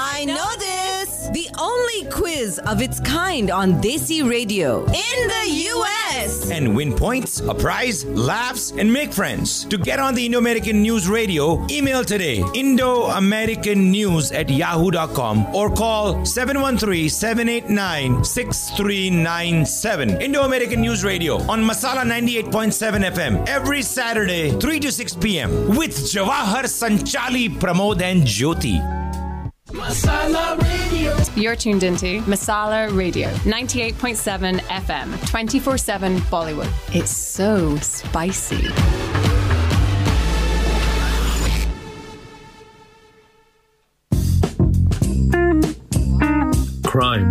I know this. The only quiz of its kind on Desi Radio. In the US. And win points, a prize, laughs, and make friends. To get on the Indo American News Radio, email today Indo American News at yahoo.com or call 713 789 6397. Indo American News Radio on Masala 98.7 FM every Saturday, 3 to 6 p.m. with Jawahar Sanchali, Pramod, and Jyoti. Masala Radio. You're tuned into Masala Radio, 98.7 FM, 24 7 Bollywood. It's so spicy. crime,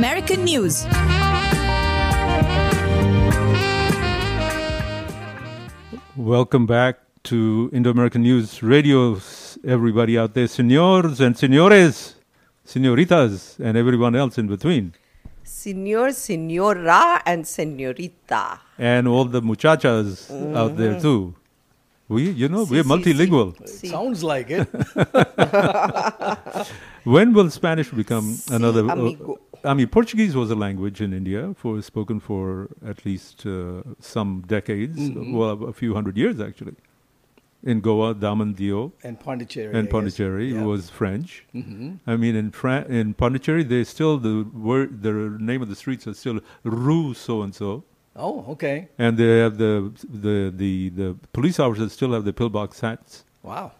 News. Welcome back to Indo American News Radio, everybody out there, senors and senores, senoritas, and everyone else in between, Senor, senora, and senorita. and all the muchachas out there too. We, you know, we're Si, si, si. multilingual. Sounds like it. When will Spanish become another? uh, amigo. I mean, Portuguese was a language in India for spoken for at least uh, some decades, Mm-hmm. well, a few hundred years actually. In Goa, Daman Diu, and Pondicherry. and I. Pondicherry Yeah. was French. Mhm. I mean, in Fra- in Pondicherry, they still the word the name of the streets are still Rue so and so, Oh, okay. and they have the the the the police officers still have the pillbox hats. Wow.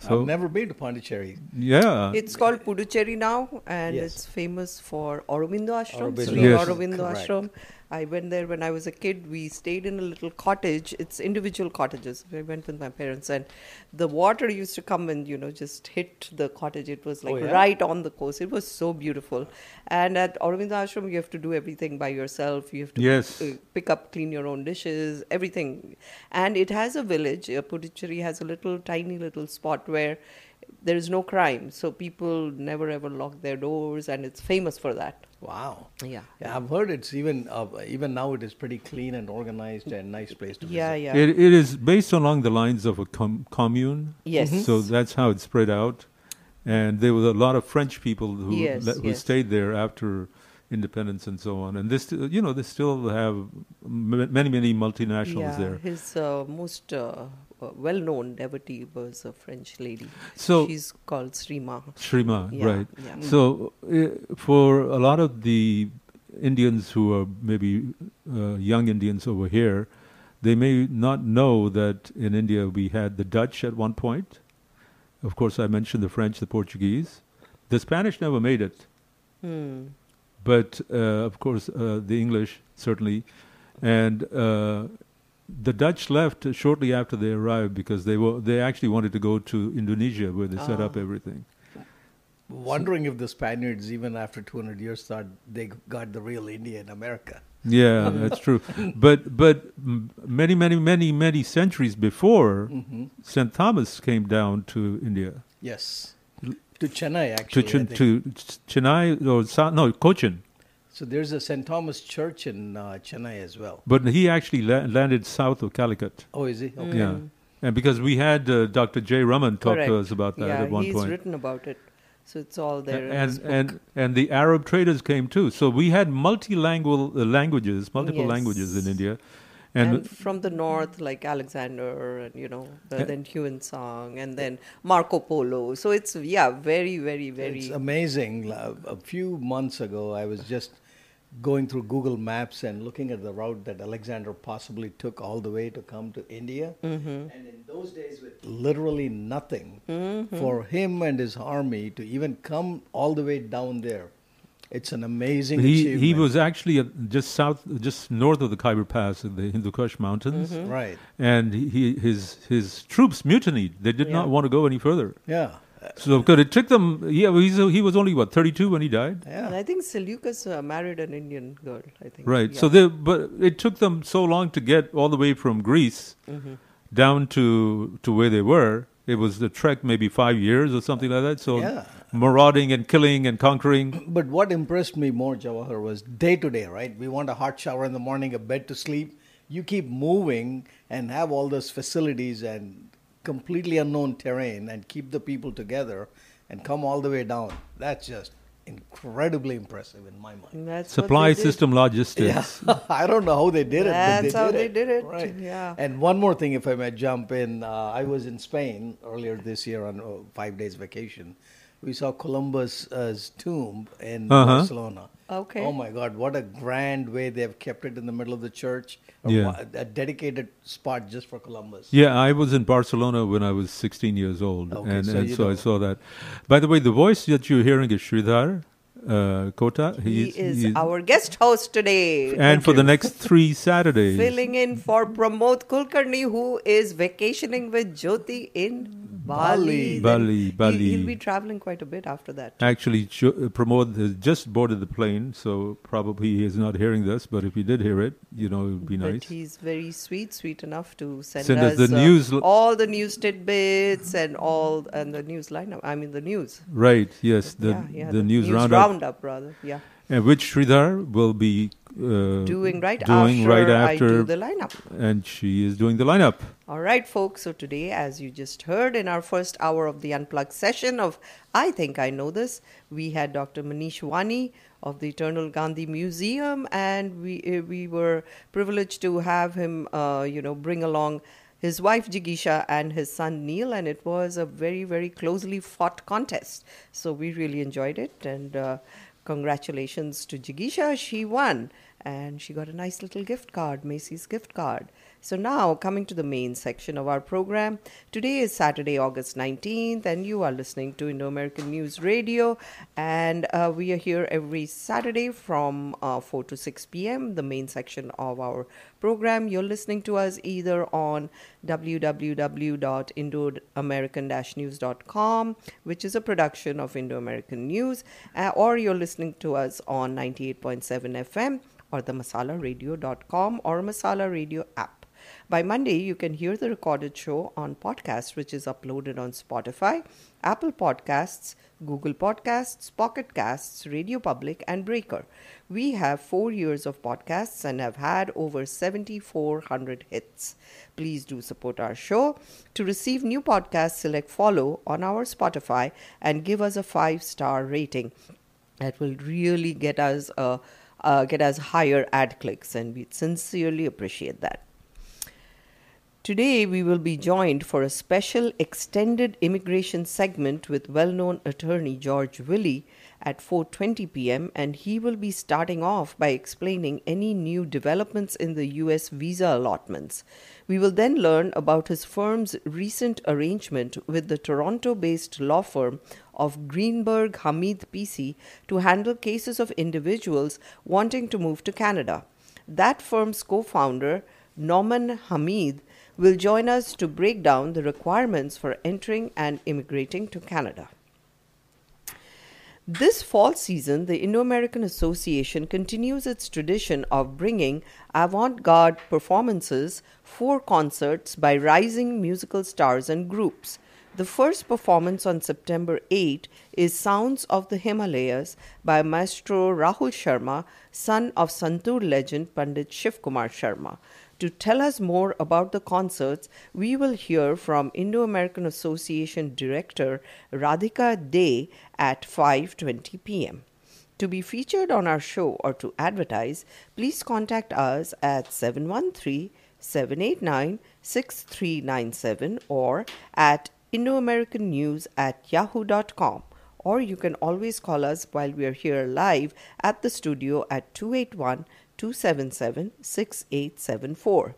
So I've never been to Pondicherry. yeah, It's called Puducherry now, and Yes. it's famous for Aurobindo Ashram, Aurobindo Sri Yes. Aurobindo Correct. Ashram. I went there when I was a kid. We stayed in a little cottage. It's individual cottages. I went with my parents, and the water used to come and you know just hit the cottage. It was like Oh, yeah? right on the coast. It was so beautiful. And at Aurobindo Ashram, you have to do everything by yourself. You have to Yes. uh, pick up, clean your own dishes, everything. And it has a village. Uh, Puducherry has a little tiny little spot where there is no crime, so people never ever lock their doors, and it's famous for that. Wow. Yeah. Yeah, I've heard it's even uh, even now it is pretty clean and organized and nice place to Yeah, visit. yeah. It, it is based along the lines of a com- commune. Yes. Mhm. So that's how it spread out. And there were a lot of French people who, Yes, le- who yes. stayed there after independence and so on. And this, you know, they still have m- many, many multinationals yeah, there. his uh, most uh, uh, well-known devotee was a French lady. So- she's called Srima. Shrima, Yeah, right. yeah. So uh, for a lot of the Indians who are maybe uh, young Indians over here, they may not know that in India we had the Dutch at one point. Of course, I mentioned the French, the Portuguese. The Spanish never made it, Hmm. but uh, of course uh, the English certainly, and uh, the Dutch left shortly after they arrived because they were they actually wanted to go to Indonesia where they set up Ah. everything. Wondering if the Spaniards, even after 200 years, thought they got the real India in America. Yeah, that's true. But but many many many many centuries before, Mhm. Saint Thomas came down to India Yes. To Chennai, actually. I Chen, think. to Chennai or Sa- no Cochin, So there's a St. Thomas Church in uh, Chennai as well. but he actually la- landed south of Calicut. Oh, is he? Okay. Yeah, and because we had uh, Dr. J. Raman talk Correct. to us about that yeah, at one he's point. written about it, so it's all there. in and his book. and and the Arab traders came too. So we had multilingual uh, languages, multiple Yes. languages in India, and, and, from the north, like Alexander, and you know, Yeah. then Huan Song, and then Marco Polo. So it's yeah, very, very, very. It's amazing. A few months ago, I was just going through Google Maps and looking at the route that Alexander possibly took all the way to come to India. Mhm. And in those days, with literally nothing, Mhm. for him and his army to even come all the way down there, it's an amazing he achievement. he was actually uh, just south, just north of the Khyber Pass in the Hindu Kush Mountains, Mhm. Right. And he, he his his troops mutinied. They did not want to go any further. Yeah. So, because it took them, yeah, he's, he was only, what, 32 when he died? And I think Seleucus uh, married an Indian girl. I think. Right. Yeah. So, they, but it took them so long to get all the way from Greece Mm-hmm. down to to where they were. It was the trek, maybe five years or something like that. So, Yeah. marauding and killing and conquering. But what impressed me more, Jawahar, was day to day, right? We want a hot shower in the morning, a bed to sleep. You keep moving and have all those facilities and completely unknown terrain and keep the people together and come all the way down. That's just incredibly impressive in my mind. That's Supply system logistics. Yeah, I don't know how they did it. That's they how did they it. did it, Right. yeah. And one more thing, if I may jump in, uh, I was in Spain earlier this year on a five days vacation. We saw Columbus's tomb in Uh-huh. Barcelona. Okay. Oh my God! What a grand way they have kept it in the middle of the church. A, Yeah. a dedicated spot just for Columbus. Yeah, I was in Barcelona when I was 16 years old, Okay, and, so and so I saw that. By the way, the voice that you're hearing is Sridhar uh, Kota. He He's- is he's- our guest host today. and for the next three Saturdays. filling in for Pramod Kulkarni, who is vacationing with Jyoti in Bali. Bali. Bali, He, he'll be traveling quite a bit after that. Actually, Jo- uh, Pramod has just boarded the plane, so probably he is not hearing this. But if he did hear it, you know, it would be But nice. he's very sweet, sweet enough to send, Send us us, the uh, news l- all the news tidbits and all and the news lineup. I mean the news. Right? Yes, the yeah, yeah, the, news, roundup, roundup, rather. Yeah, and which Sridhar will be uh, doing right doing after, right I do the lineup. and she is doing the lineup. All right, folks. So today, as you just heard in our first hour of the Unplugged session of I Think I Know This, we had Dr. Manish Wani of the Eternal Gandhi Museum, and we uh, we were privileged to have him, uh, you know, bring along his wife Jigisha and his son Neil, and it was a very very closely fought contest. So we really enjoyed it, and uh, congratulations to Jigisha. She won, and she got a nice little gift card, Macy's gift card. So now, coming to the main section of our program, today is Saturday, August 19th, and you are listening to Indo American News Radio. And uh, we are here every Saturday from uh, 4 to 6 p.m., the main section of our program. You're listening to us either on www.indo-american-news.com, which is a production of Indo American News, uh, or you're listening to us on 98.7 FM or the masalaradio.com or Masala Radio app. By Monday, you can hear the recorded show on podcast, which is uploaded on Spotify, Apple Podcasts, Google Podcasts, Pocket Casts, Radio Public, and Breaker. We have four years of podcasts and have had over 7,400 hits. Please do support our show. To receive new podcasts, select follow on our Spotify and give us a five star rating. That will really get us uh, uh, get us higher ad clicks, and we sincerely appreciate that. Today, we will be joined for a special extended immigration segment with well-known attorney George Willy at 4:20 p.m. and he will be starting off by explaining any new developments in the US visa allotments. We will then learn about his firm's recent arrangement with the Toronto-based law firm of Greenberg Hameed PC to handle cases of individuals wanting to move to Canada. That firm's co-founder Norman Hameed will join us to break down the requirements for entering and immigrating to Canada. This fall season, the Indo American Association continues its tradition of bringing avant garde performances for concerts by rising musical stars and groups. The first performance on September 8 is Sounds of the Himalayas by Maestro Rahul Sharma, son of Santoor legend Pandit Shiv Kumar Sharma. To tell us more about the concerts, we will hear from Indo American Association Director Radhika Day at 5:20 p.m. To be featured on our show or to advertise, please contact us at 713 789 6397 or at IndoAmericanNews at yahoo.com. Or you can always call us while we are here live at the studio at 281 277 6874.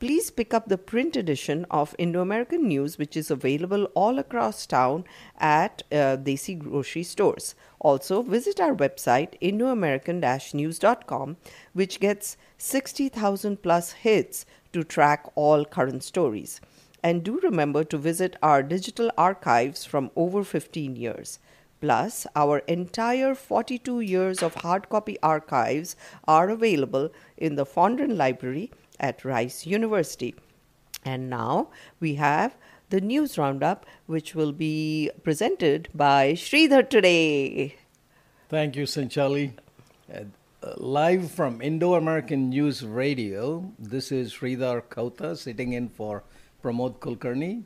Please pick up the print edition of Indo American News, which is available all across town at uh, Desi grocery stores. Also, visit our website, IndoAmerican news.com, which gets 60,000 plus hits to track all current stories. And do remember to visit our digital archives from over 15 years. Plus, our entire 42 years of hard copy archives are available in the Fondren Library at Rice University. And now we have the news roundup, which will be presented by Sridhar today. Thank you, Sanchali. Uh, live from Indo American News Radio, this is Sridhar Kota sitting in for Pramod Kulkarni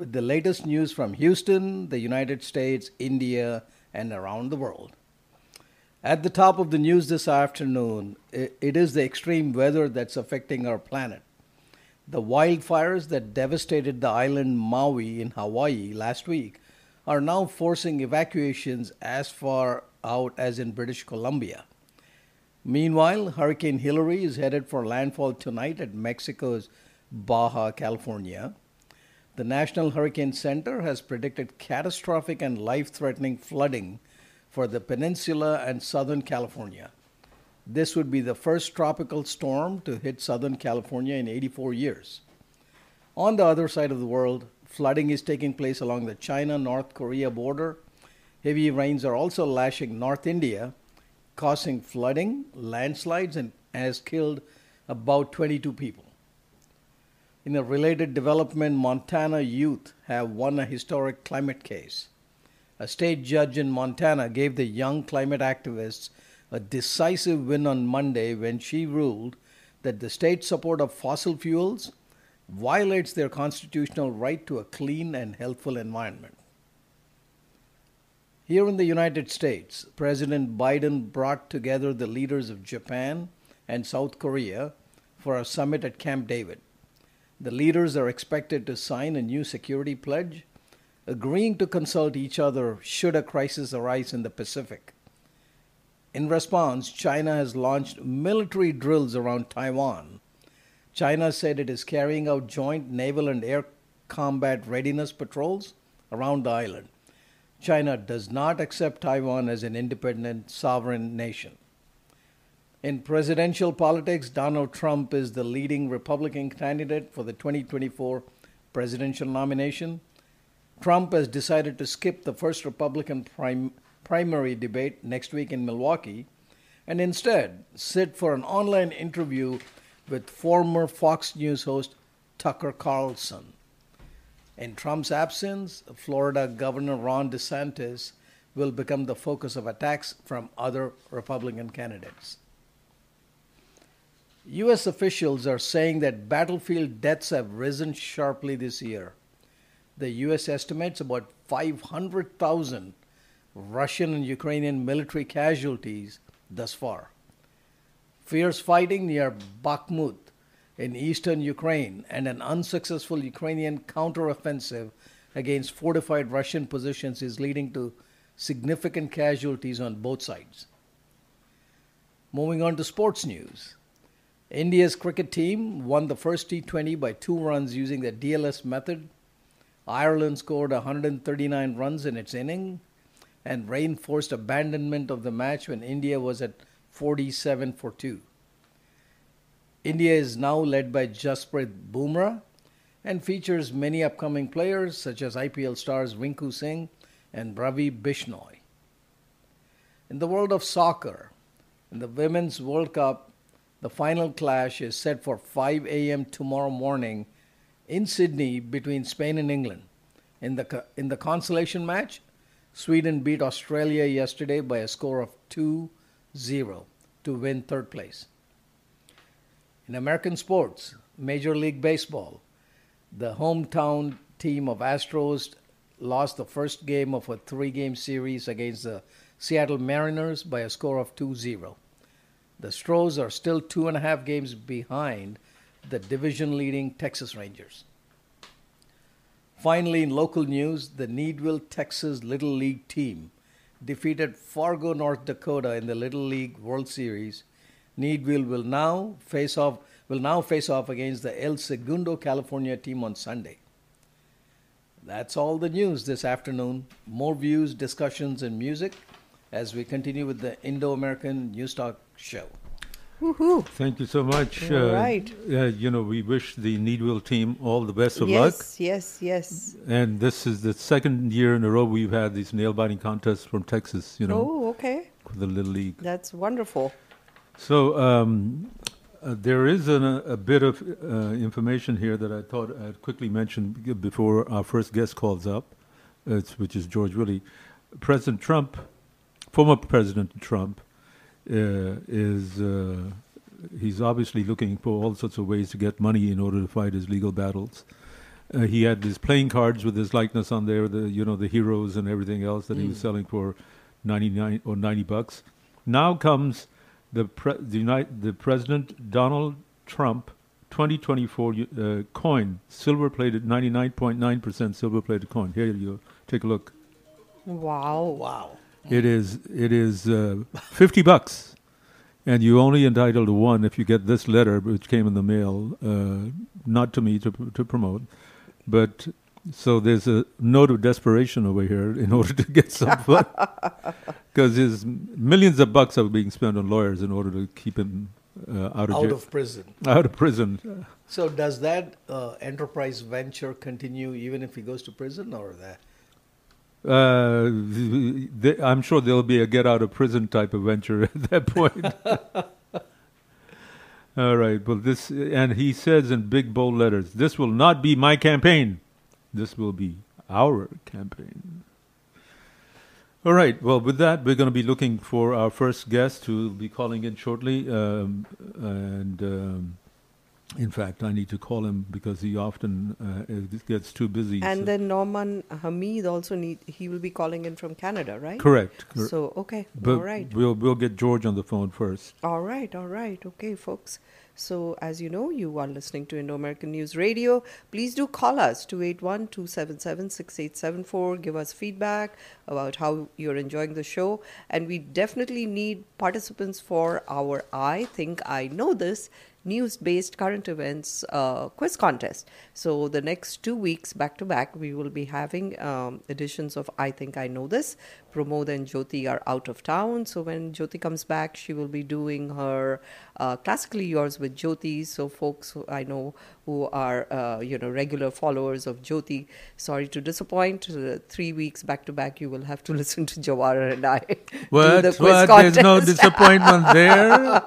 with the latest news from Houston, the United States, India, and around the world. At the top of the news this afternoon, it is the extreme weather that's affecting our planet. The wildfires that devastated the island Maui in Hawaii last week are now forcing evacuations as far out as in British Columbia. Meanwhile, Hurricane Hilary is headed for landfall tonight at Mexico's Baja California. The National Hurricane Center has predicted catastrophic and life threatening flooding for the peninsula and Southern California. This would be the first tropical storm to hit Southern California in 84 years. On the other side of the world, flooding is taking place along the China North Korea border. Heavy rains are also lashing North India, causing flooding, landslides, and has killed about 22 people. In a related development, Montana youth have won a historic climate case. A state judge in Montana gave the young climate activists a decisive win on Monday when she ruled that the state support of fossil fuels violates their constitutional right to a clean and healthful environment. Here in the United States, President Biden brought together the leaders of Japan and South Korea for a summit at Camp David. The leaders are expected to sign a new security pledge, agreeing to consult each other should a crisis arise in the Pacific. In response, China has launched military drills around Taiwan. China said it is carrying out joint naval and air combat readiness patrols around the island. China does not accept Taiwan as an independent sovereign nation. In presidential politics, Donald Trump is the leading Republican candidate for the 2024 presidential nomination. Trump has decided to skip the first Republican prim- primary debate next week in Milwaukee and instead sit for an online interview with former Fox News host Tucker Carlson. In Trump's absence, Florida Governor Ron DeSantis will become the focus of attacks from other Republican candidates. U.S. officials are saying that battlefield deaths have risen sharply this year. The U.S. estimates about 500,000 Russian and Ukrainian military casualties thus far. Fierce fighting near Bakhmut in eastern Ukraine and an unsuccessful Ukrainian counteroffensive against fortified Russian positions is leading to significant casualties on both sides. Moving on to sports news. India's cricket team won the first T20 by two runs using the DLS method. Ireland scored 139 runs in its inning and reinforced abandonment of the match when India was at 47 for 2. India is now led by Jasprit Bumrah and features many upcoming players such as IPL stars Rinku Singh and Ravi Bishnoi. In the world of soccer, in the Women's World Cup, the final clash is set for 5 a.m. tomorrow morning in Sydney between Spain and England. In the, in the consolation match, Sweden beat Australia yesterday by a score of 2 0 to win third place. In American sports, Major League Baseball, the hometown team of Astros lost the first game of a three game series against the Seattle Mariners by a score of 2 0. The Stros are still two and a half games behind the division leading Texas Rangers. Finally, in local news, the Needville, Texas Little League team defeated Fargo, North Dakota in the Little League World Series. Needville will now face off will now face off against the El Segundo, California team on Sunday. That's all the news this afternoon. More views, discussions, and music as we continue with the Indo American News Talk show. Woohoo! Thank you so much. All right. Uh, you know, we wish the Needville team all the best of yes, luck. yes, yes. Yes. And this is the second year in a row we've had these nail biting contests from Texas. You know, Oh, okay. for the little league. That's wonderful. So um, uh, there is an, a bit of uh, information here that I thought I'd quickly mention before our first guest calls up, uh, which is George Willy. President Trump, former President Trump, uh, is uh, he's obviously looking for all sorts of ways to get money in order to fight his legal battles. Uh, he had these playing cards with his likeness on there, the you know the heroes and everything else that he was selling for ninety nine or ninety bucks. Now comes the pre- the, United, the President Donald Trump 2024 uh, coin, silver plated, 99.9% silver plated coin. Here you go. Take a look. Wow. Wow. It is it is uh, 50 bucks, and you only entitled to one if you get this letter, which came in the mail, uh, not to me to to promote, but. So there's a note of desperation over here in order to get some fun, because his millions of bucks are being spent on lawyers in order to keep him uh, out of Out jail, of prison. out of prison. So does that uh, enterprise venture continue even if he goes to prison, or that? Uh, I'm sure there'll be a get out of prison type of venture at that point. All right, well, this and he says in big bold letters, "This will not be my campaign. This will be our campaign." All right. Well, with that, we're going to be looking for our first guest who will be calling in shortly, um, and. Um, in fact, I need to call him because he often uh, gets too busy. And so- then Norman Hameed also need he will be calling in from Canada, right? Correct. cor- So okay, But all right. we'll we'll get George on the phone first. All right, all right. Okay, folks. So, as you know, you are listening to Indo American News Radio. Please do call us 281 277 6874. Give us feedback about how you're enjoying the show. And we definitely need participants for our I Think I Know This news based current events uh, quiz contest. So, the next two weeks back to back, we will be having um, editions of I Think I Know This. Pramod and Jyoti are out of town. So, when Jyoti comes back, she will be doing her uh, Classically Yours with Jyoti. So, folks who I know who are, uh, you know, regular followers of Jyoti, sorry to disappoint. Uh, three weeks back to back, you will have to listen to Jawahar and I What? the quiz What? contest. There's no disappointment there.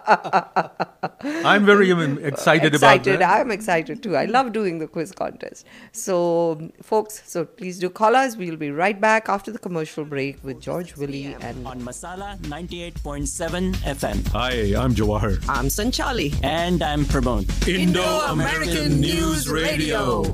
I'm very um, excited, excited. about that. I'm excited too. I love doing the quiz contest. So, folks, so please do call us. We'll be right back after the commercial break with George Willy and on Masala 98.7 FM. Hi, I'm Jawahar. I'm Sanchali. And I'm Pramod. Indo-American News Radio.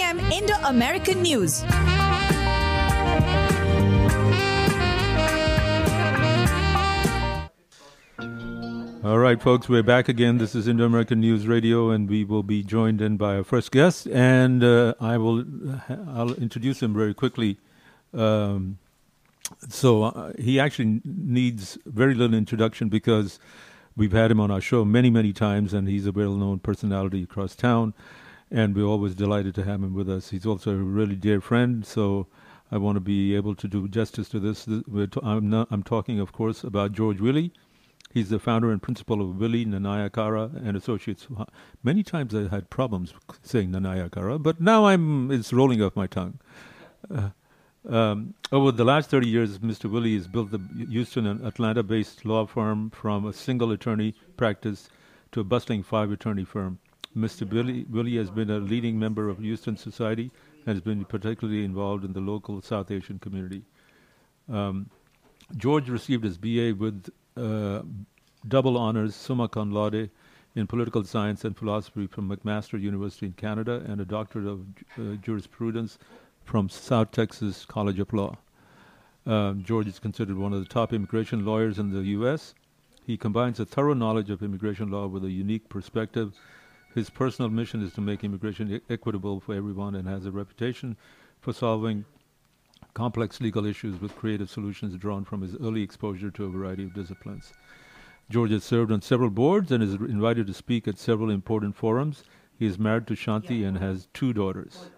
Indo American News. All right, folks, we're back again. This is Indo American News Radio, and we will be joined in by our first guest. And uh, I will, I'll introduce him very quickly. Um, so uh, he actually needs very little introduction because we've had him on our show many, many times, and he's a well-known personality across town. And we're always delighted to have him with us. He's also a really dear friend, so I want to be able to do justice to this. T- I'm, not, I'm talking, of course, about George Willy. He's the founder and principal of Willy Nanayakkara and Associates. Many times I had problems saying Nanayakkara, but now I'm it's rolling off my tongue. Uh, um, over the last 30 years, Mr. Willy has built the Houston and Atlanta-based law firm from a single attorney practice to a bustling five-attorney firm. Mr. Willy, Willy has been a leading member of Houston society and has been particularly involved in the local South Asian community. Um, George received his BA with uh, double honors summa cum laude in political science and philosophy from McMaster University in Canada and a doctorate of uh, jurisprudence from South Texas College of Law. Um, George is considered one of the top immigration lawyers in the U.S. He combines a thorough knowledge of immigration law with a unique perspective. His personal mission is to make immigration e- equitable for everyone and has a reputation for solving complex legal issues with creative solutions drawn from his early exposure to a variety of disciplines. George has served on several boards and is invited to speak at several important forums. He is married to Shanti and has two daughters.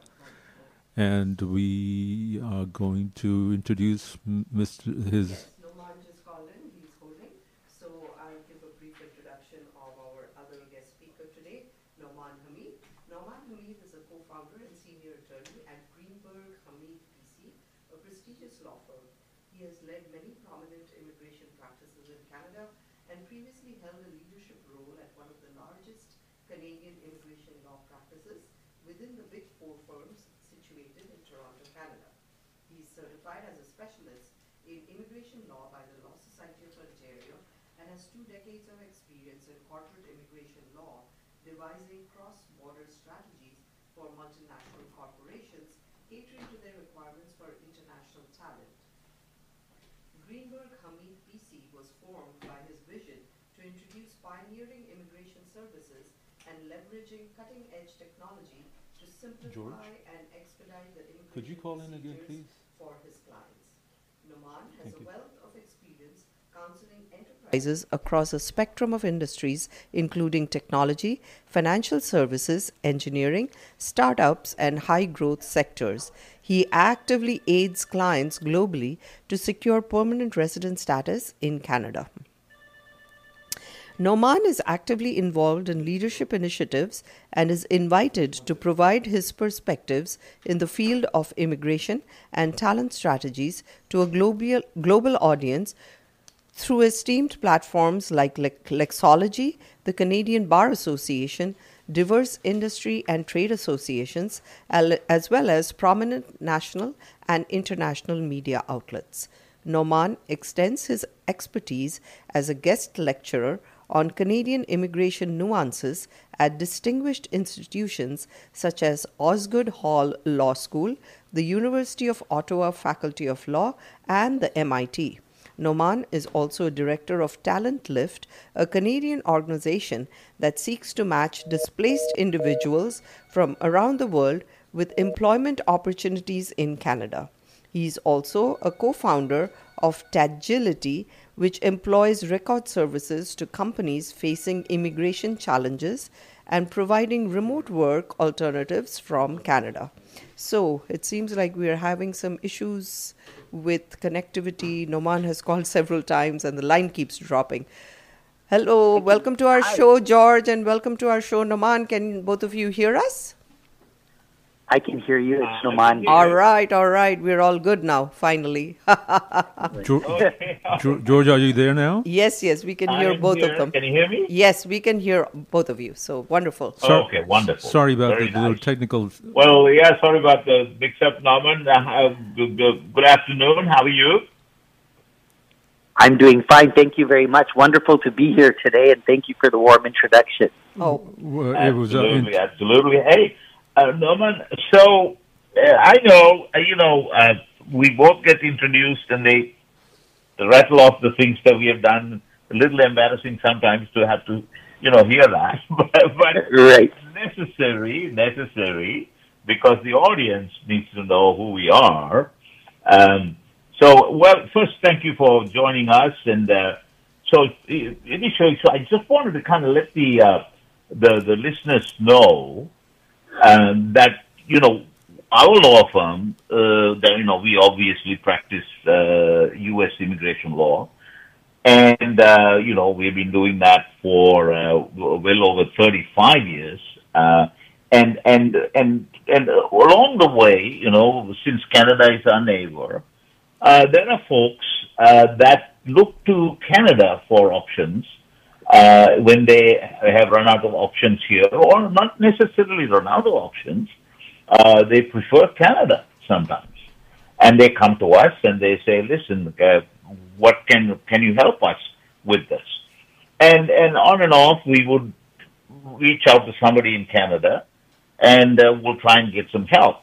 And we are going to introduce Mr. his. Naumann just called in, he's holding. So I'll give a brief introduction of our other guest speaker today, Naumann Hameed. Naumann Hameed is a co-founder and senior attorney at Greenberg Hameed PC, a prestigious law firm. He has led many prominent immigration practices in Canada and previously held a leadership role at one of the largest Canadian immigration law practices within the Big Four firms situated in Toronto, Canada. He is certified as a specialist in immigration law by the Law Society of Ontario and has two decades of experience in corporate immigration law, devising cross-border strategies for multinational corporations, catering to their requirements for international talent. Greenberg Hameed PC was formed by his vision to introduce pioneering immigration services and leveraging cutting-edge technology to simplify George? and expedite the immigration Could you call in again, please? for his clients. Naumann has Thank a you. wealth of experience counseling enterprises across a spectrum of industries, including technology, financial services, engineering, startups, and high growth sectors. He actively aids clients globally to secure permanent resident status in Canada. Naumann is actively involved in leadership initiatives and is invited to provide his perspectives in the field of immigration and talent strategies to a global, global audience through esteemed platforms like Lex- Lexology, the Canadian Bar Association, diverse industry and trade associations, as well as prominent national and international media outlets. Naumann extends his expertise as a guest lecturer on Canadian immigration nuances at distinguished institutions such as Osgoode Hall Law School, the University of Ottawa Faculty of Law, and the MIT. Naumann is also a director of Talent Lift, a Canadian organization that seeks to match displaced individuals from around the world with employment opportunities in Canada. He is also a co founder of Tagility, which employs record services to companies facing immigration challenges and providing remote work alternatives from Canada. So it seems like we are having some issues with connectivity. Naumann has called several times and the line keeps dropping. Hello, welcome to our show, George, and welcome to our show, Naumann. Can both of you hear us? I can hear you. It's Naumann. All right, all right. We're all good now, finally. George, George, are you there now? yes, yes, we can I hear am both here. of them. Can you hear me? Yes, we can hear both of you. So wonderful. Sor- okay, wonderful. Sorry about Very the little technical. Well, yeah, sorry about the mix-up, Norman. Uh, uh, good, good, good afternoon. How are you? I'm doing fine. Thank you very much. Wonderful to be here today, and thank you for the warm introduction. Oh, Well, it was uh, in- Absolutely, absolutely. Hey, uh, Norman. So uh, I know, uh, you know, uh, we both get introduced, and they rattle off the things that we have done. A little embarrassing sometimes to have to, you know, hear that, but, but Right. necessary, necessary, because the audience needs to know who we are. Um, so, well, first, thank you for joining us, and uh, so initially, so I just wanted to kind of let the uh, the the listeners know um, that you know our law firm, uh, that you know we obviously practice uh, U.S. immigration law, and uh, you know we've been doing that for uh, well over 35 years, uh, and and and and along the way, you know, since Canada is our neighbor, uh, there are folks uh, that look to Canada for options uh, when they have run out of options here, or not necessarily run out of options. Uh, they prefer Canada sometimes, and they come to us and they say, "Listen, uh, what can can you help us with this?" And and on and off, we would reach out to somebody in Canada, and uh, we'll try and get some help.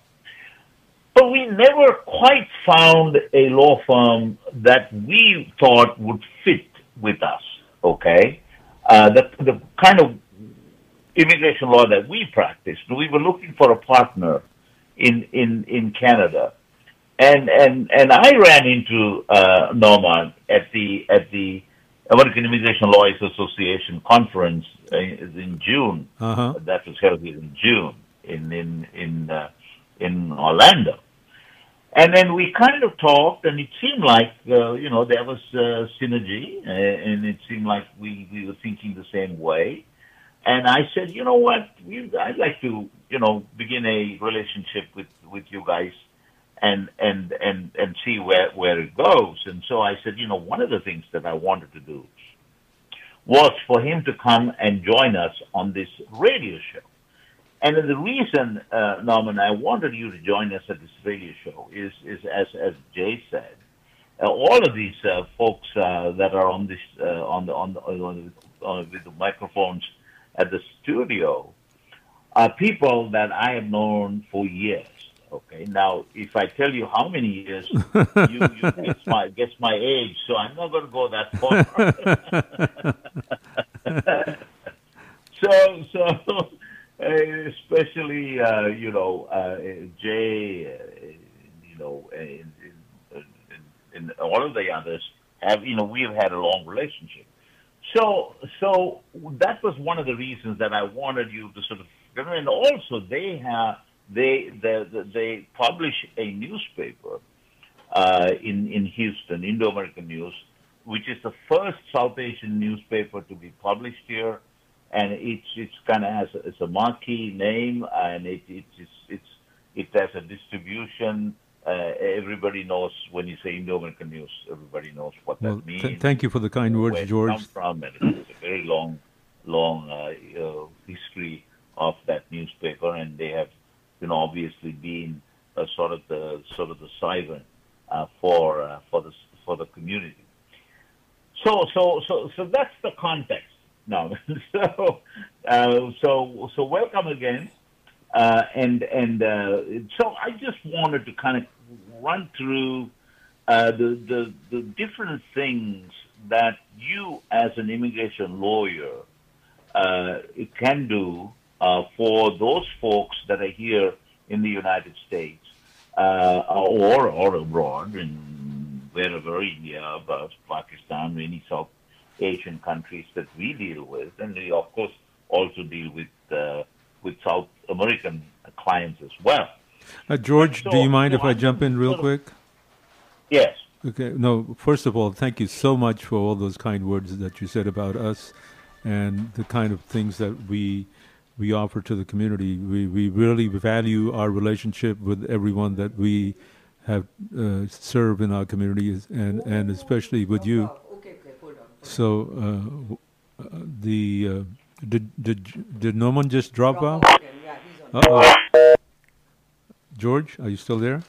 but we never quite found a law firm that we thought would fit with us. Okay, uh, the the kind of immigration law that we practiced. We were looking for a partner in in in Canada, and and and I ran into uh, Norman at the at the American Immigration Lawyers Association conference uh, in June. Uh-huh. That was held in June in in in uh, in Orlando. And then we kind of talked, and it seemed like uh, you know there was uh, synergy, uh, and it seemed like we, we were thinking the same way. And I said, you know what, I'd like to you know begin a relationship with with you guys, and and and and see where where it goes. And so I said, you know, one of the things that I wanted to do was for him to come and join us on this radio show. And the reason, uh, Norman, I wanted you to join us at this radio show is, is as, as Jay said, uh, all of these uh, folks uh, that are on this uh, on the on the, on the on, with the microphones at the studio are people that I have known for years. Okay, now if I tell you how many years, you, you guess my guess my age, so I'm not going to go that far. so so especially uh, you know uh, Jay, uh, you know, and, and, and all of the others have you know we have had a long relationship. So so that was one of the reasons that I wanted you to sort of and also they have they they they publish a newspaper uh, in in Houston, Indo American News, which is the first South Asian newspaper to be published here and it's it's kind of has a, it's a marquee name, and it it's it's, it has a distribution. Uh, everybody knows when you say Indo-American news, everybody knows what well, that means. Th- thank you for the kind words, where George. It from, and it's a very long, long uh, uh, history of that newspaper, and they have, you know, obviously been uh, sort of the sort of the siren uh, for uh, for the for the community. So so so so that's the context. No, so uh, so so welcome again, uh, and and uh, so I just wanted to kind of run through uh, the, the the different things that you as an immigration lawyer uh, can do uh, for those folks that are here in the United States or or abroad in wherever India, Pakistan, any South Asian countries that we deal with, and we of course also deal with uh, with South American clients as well. Uh, George, So, do you mind so if I jump in real of- quick? Yes. Okay. No. First of all, thank you so much for all those kind words that you said about us, and the kind of things that we we offer to the community. We we really value our relationship with everyone that we have uh, served in our communities, and and especially with you. So, uh, uh, the uh, did did did Norman just drop out? Uh oh. George, are you still there?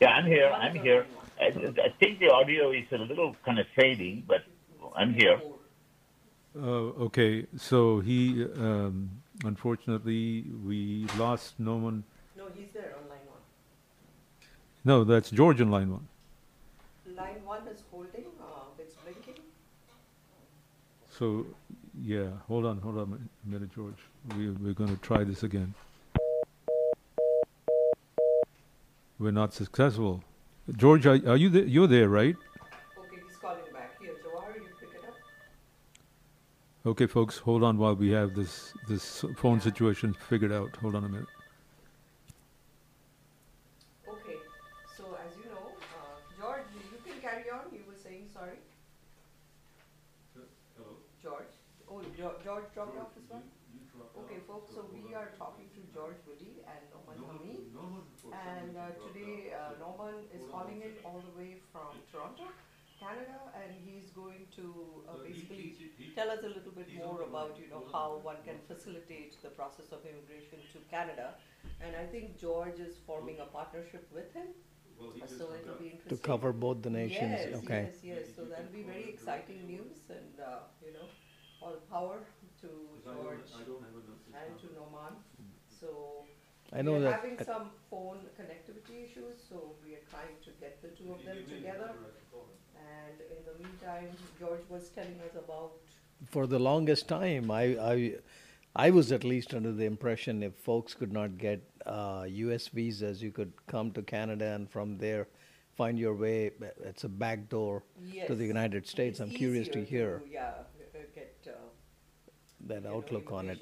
Yeah, I'm here. I'm here. I, I think the audio is a little kind of fading, but I'm here. Uh, okay, so he, um, unfortunately, we lost Norman. No, he's there on line one. No, that's George in line one. Line one is holding, uh, it's blinking. So, yeah, hold on, hold on a minute, George. We, we're going to try this again. We're not successful. George, are, are you there? You're there, right? Okay, he's calling back. Here, Jawahar, you pick it up. Okay, folks, hold on while we have this this phone situation figured out. Hold on a minute. All the way from Toronto, Canada, and he's going to uh, basically tell us a little bit more about you know how one can facilitate the process of immigration to Canada. And I think George is forming a partnership with him. so it'll be interesting. To cover both the nations, Yes, okay. Yes, yes. So that'll be very exciting news, and uh, you know, all power to George and to Naumann. So I know we're that. having some phone connectivity issues, so we are trying to get the two of them together. And in the meantime, George was telling us about. for the longest time, I, I, I was at least under the impression if folks could not get uh, U.S. visas, you could come to Canada and from there find your way. It's a back door to the United States. I'm curious to easier hear yeah, uh, get uh, that you know, outlook on it.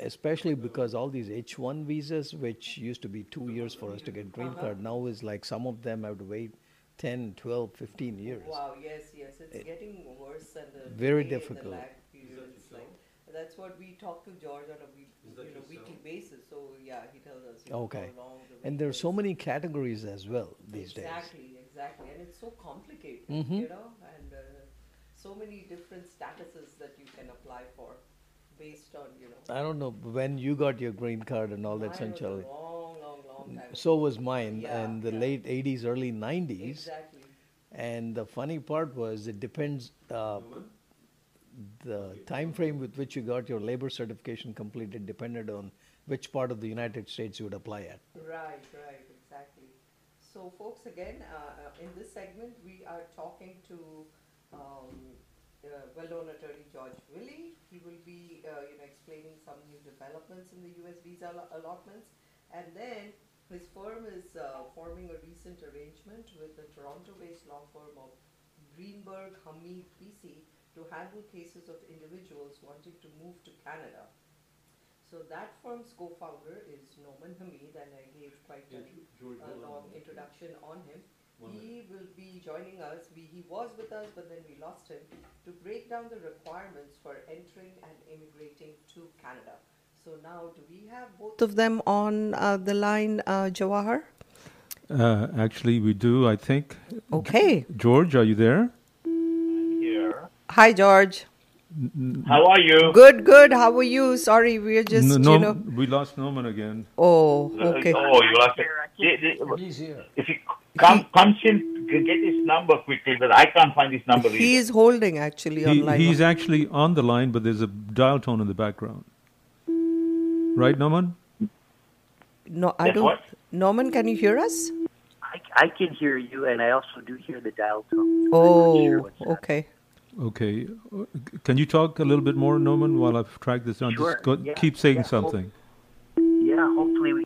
Especially because all these H-1 visas, which used to be two years for us to get green Uh-huh. card, now is like some of them have to wait 10, 12, 15 years. Wow, yes, yes, it's It- getting worse and the Very delay and difficult. The lag periods, like that's what we talk to George on a week, you know, weekly basis. So yeah, he tells us. You know, Okay. how long the And there are so many categories as well these days. Exactly, exactly, and it's so complicated, Mhm. you know, and uh, so many different statuses that you can apply for, based on you know. I don't know when you got your green card and all that, Mine Sanchali. long, long, long time. So was mine, Yeah, and the yeah. late 80s, early 90s. Exactly. And the funny part was, it depends. Uh, the time frame with which you got your labor certification completed depended on which part of the United States you would apply at. Right, right, exactly. So, folks, again, uh, uh, in this segment, we are talking to um, well-known attorney George Willy. He will be, uh, you know, explaining some new developments in the U.S. visa allo- allotments, and then his firm is uh, forming a recent arrangement with the Toronto-based law firm of Greenberg Hameed PC to handle cases of individuals wanting to move to Canada. So that firm's co-founder is Norman Hameed, and I gave quite a, a long introduction on him. He will be joining us. We, he was with us, but then we lost him to break down the requirements for entering and immigrating to Canada. So now, do we have both of them on uh, the line, uh, Jawahar? Uh, actually, we do, I think. Okay. George, are you there? Here. Hi, George. How are you? Good, good. How are you? Sorry, we're just, no, no, you know. we lost Norman again. Oh, okay. Oh, you lost it. He's here. If he come, comes in, g- get his number quickly, but I can't find his number. He either. is holding actually He, online. he's actually on the line, but there's a dial tone in the background. Right, Norman? No, I That don't. what? Norman, can you hear us? I, I can hear you, and I also do hear the dial tone. Oh, okay. Okay. Uh, Can you talk a little bit more, Norman, while I've tracked this down? Sure, Just go, yeah, keep saying yeah, well- something. Yeah, hopefully we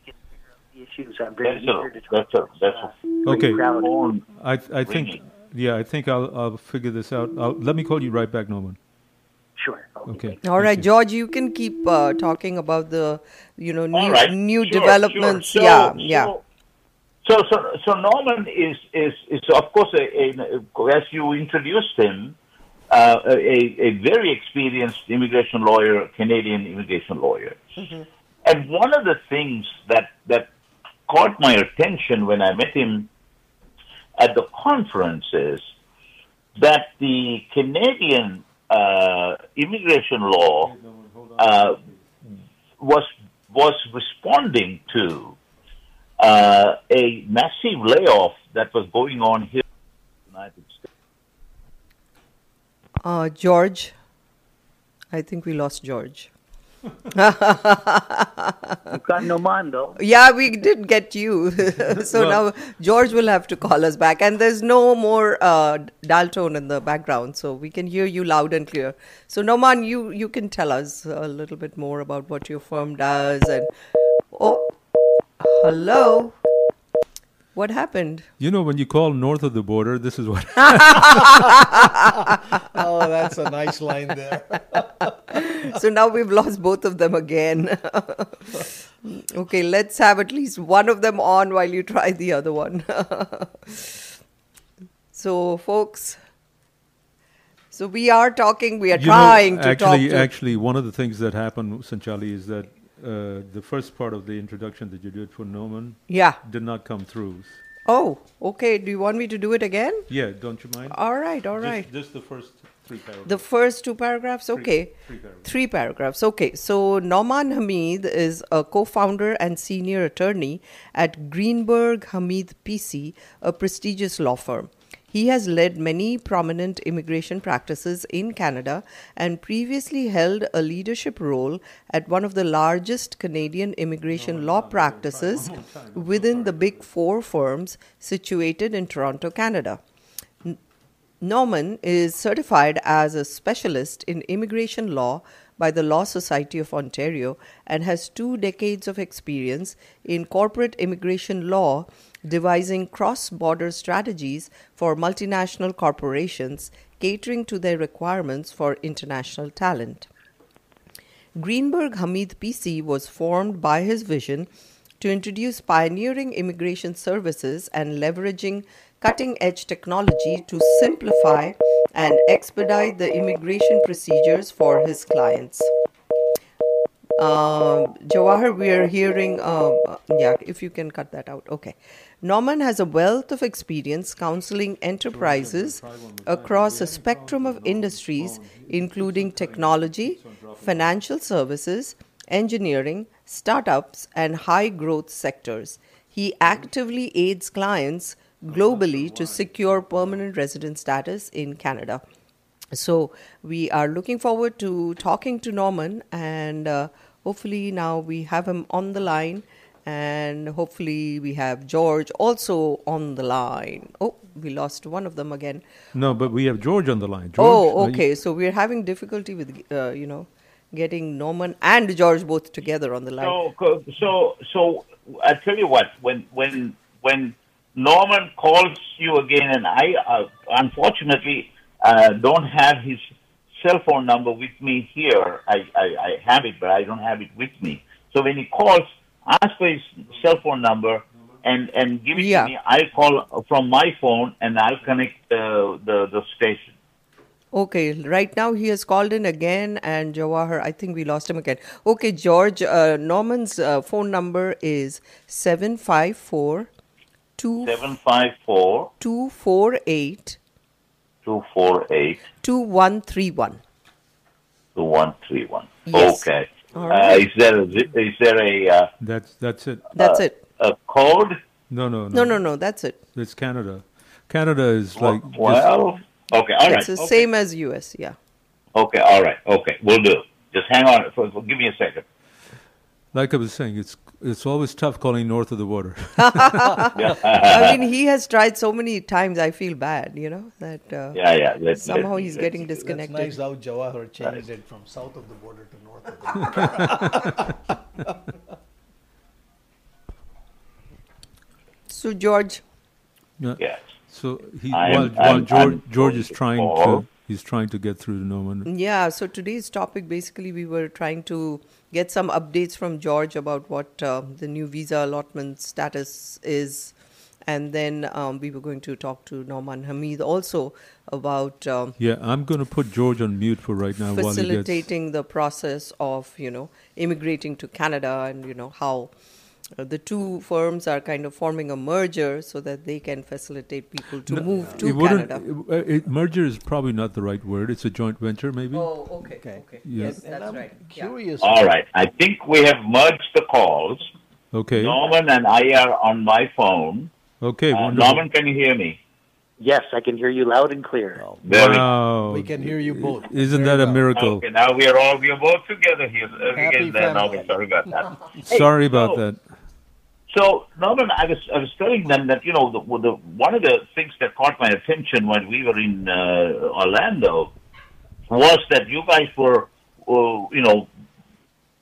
can figure out the issues. I'm very That's a, eager to talk. that's a, that's a Okay. crowd. phone. I, I think, ringing. yeah, I think I'll, I'll figure this out. I'll, let me call you right back, Norman. Sure. Okay. All right, George, you can keep uh, talking about the, you know, new All right. new Sure, developments. sure. So- yeah, so- yeah. So, so, so Norman is, is, is of course, a, a, as you introduced him, uh, a, a very experienced immigration lawyer, Canadian immigration lawyer. And one of the things that, that caught my attention when I met him at the conferences that the Canadian uh, immigration law uh, was was responding to uh, a massive layoff that was going on here in the United States. Uh, George, I think we lost George. You've got no man, though. Yeah, we did get you. so Well- now George will have to call us back. And there's no more uh, dial tone in the background, so we can hear you loud and clear. So, Naumann, you, you can tell us a little bit more about what your firm does. And oh, hello. What happened? You know, when you call north of the border, this is what. oh, that's a nice line there. so now we've lost both of them again. okay, let's have at least one of them on while you try the other one. so, folks, so we are talking, we are You know, trying to actually, talk to. Actually, one of the things that happened, Sanchali, is that uh, the first part of the introduction that you did for Norman Yeah. did not come through. Oh, okay. Do you want me to do it again? Yeah, don't you mind? All right, all Just- right. Just the first three paragraphs. The first two paragraphs? Okay. three paragraphs. Three paragraphs. Okay. So Naumann Hameed is a co founder and senior attorney at Greenberg Hameed PC, a prestigious law firm. He has led many prominent immigration practices in Canada and previously held a leadership role at one of the largest Canadian immigration law practices within the Big Four firms situated in Toronto, Canada. Norman is certified as a specialist in immigration law by the Law Society of Ontario and has two decades of experience in corporate immigration law, devising cross border strategies for multinational corporations, catering to their requirements for international talent. Greenberg Hameed PC was formed by his vision to introduce pioneering immigration services and leveraging cutting edge technology to simplify and expedite the immigration procedures for his clients. Uh, Jawahar, we are hearing, uh, yeah, if you can cut that out. Okay. Norman has a wealth of experience counseling enterprises across a spectrum of industries, including technology, financial services, engineering, startups, and high growth sectors. He actively aids clients globally to secure permanent resident status in Canada. So we are looking forward to talking to Norman, and uh, hopefully now we have him on the line, and hopefully we have George also on the line. Oh, we lost one of them again. No, but we have George on the line. George, oh, are you- okay. So we're having difficulty with uh, you know getting Norman and George both together on the line. So, so, so I tell you what. When when when Norman calls you again, and I uh, unfortunately uh, don't have his cell phone number with me here. I, I I have it, but I don't have it with me. So when he calls, ask for his cell phone number. And, and give it Yeah. to me. I'll call from my phone and I'll connect uh, the the station. Okay, right now he has called in again, and Jawahar, I think we lost him again. Okay, George, uh, Norman's uh, phone number is 754 Seven five four 248 two four eight 2131. two one three one. Yes. Okay. All Uh, right. is there a, is there a uh, That's that's it. That's uh, it. a code? No, no, no. No, no, no, that's it. It's Canada. Canada is like just- Well, okay, all right. it's the okay. same as US, yeah. Okay, all right. Okay, we'll do. Just hang on. For, for- give me a second. like I was saying, it's it's always tough calling north of the border. I mean, he has tried so many times, I feel bad, you know, that uh, Yeah, yeah, let- somehow let- he's let- getting That's disconnected. nice how Jawahar changed it from south of the border to north of the border. So, George, Yeah. Yes. So he I am- while, while I'm- George I'm George is trying for- to he's trying to get through to Norman. Yeah, so today's topic basically we were trying to get some updates from George about what uh, the new visa allotment status is. And then um, we were going to talk to Norman Hameed also about um, Yeah, I'm going to put George on mute for right now while he gets. facilitating the process of, you know, immigrating to Canada and, you know, how the two firms are kind of forming a merger so that they can facilitate people to No, move to it Canada. it- it- merger is probably not the right word. It's a joint venture, maybe. Oh, okay, okay. Yeah. Yes, that's right. Curious. All right. I think we have merged the calls. Okay. Norman and I are on my phone. Okay. Uh. Norman, can you hear me? Yes, I can hear you loud and clear. Very Wow. We can hear you both. Isn't that a miracle? Okay, now we are all we are both together here. Uh, Happy again, there, family. Norman, sorry about that. Hey, Sorry about so- that. So, Norman, I was I was telling them that you know the, the one of the things that caught my attention when we were in uh, Orlando was that you guys were, uh, you know,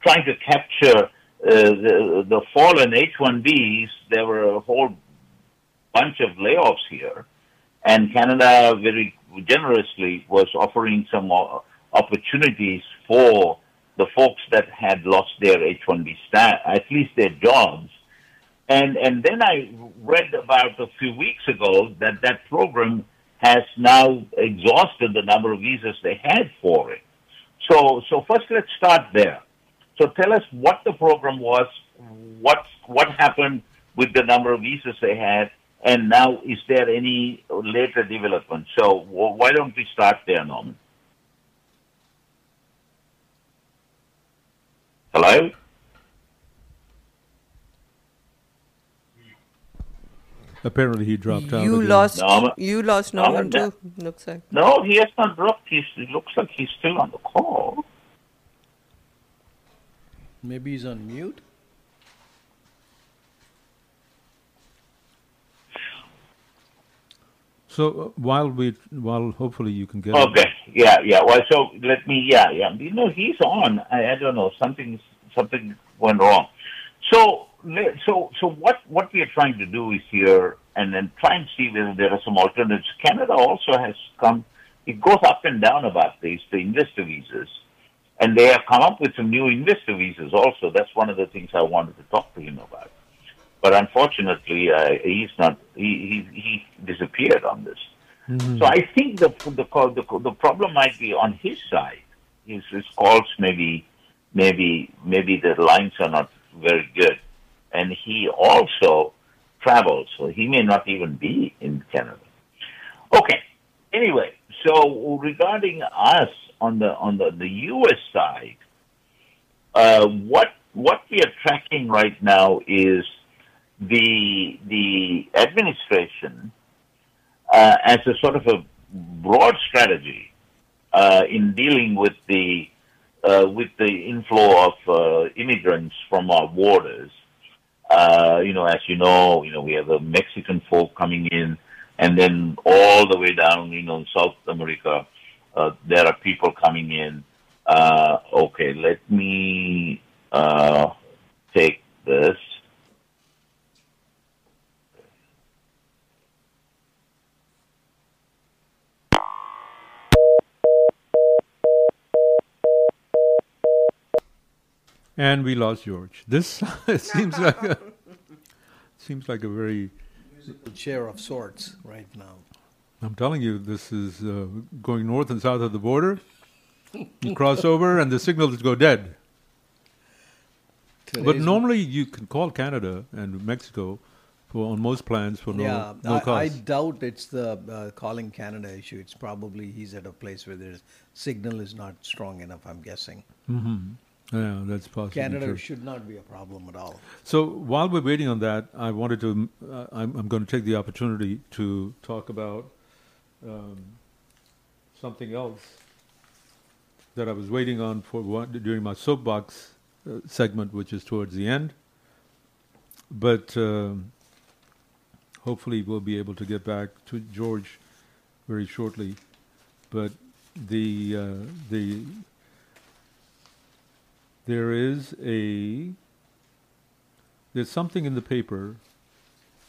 trying to capture uh, the the fallen H-1Bs. There were a whole bunch of layoffs here, and Canada very generously was offering some opportunities for the folks that had lost their H-1B stat, at least their jobs. And and then I read about a few weeks ago that that program has now exhausted the number of visas they had for it. So so first let's start there. So tell us what the program was, what what happened with the number of visas they had, and now is there any later development? So why don't we start there, Norman? Hello. Apparently, he dropped out. You again. lost. No, you lost no, Norman no. too. Looks like. No, he has not dropped. He looks like he's still on the call. Maybe he's on mute. So uh, while we, while hopefully you can get. Okay. Yeah, yeah. Well, so let me. Yeah, yeah. You know, he's on. I, I don't know. Something, something went wrong. So, le- so, so what? What we are trying to do is here, and then try and see whether there are some alternatives. Canada also has come. It goes up and down about these the investor visas, and they have come up with some new investor visas also. That's one of the things I wanted to talk to him about. But unfortunately, uh, he's not. He, he he disappeared on this. So I think the the the the problem might be on his side. His his calls maybe maybe maybe the lines are not very good, and he also travels, so he may not even be in Canada. Okay. Anyway, so regarding us on the on the, the U.S. side, uh, what what we are tracking right now is the the administration uh, as a sort of a broad strategy uh, in dealing with the uh, with the inflow of uh, immigrants from our borders. Uh, you know, as you know, you know we have the Mexican folk coming in, and then all the way down, you know, in South America, uh, there are people coming in. Uh, okay, let me uh, take this. And we lost George. This seems like a, seems like a very. Chair of sorts right now. I'm telling you, this is uh, going north and south of the border. You cross over, and the signals go dead. but normally, you can call Canada and Mexico for on most plans for no yeah, no I, cost. I doubt it's the uh, calling Canada issue. It's probably he's at a place where there's signal is not strong enough. I'm guessing. hmm Yeah, that's possible. Canada should not be a problem at all. So while we're waiting on that, I wanted to. Uh, I'm, I'm going to take the opportunity to talk about um, something else that I was waiting on for one, during my soapbox uh, segment, which is towards the end. But um, hopefully, we'll be able to get back to George very shortly. But the uh, the there is a there's something in the paper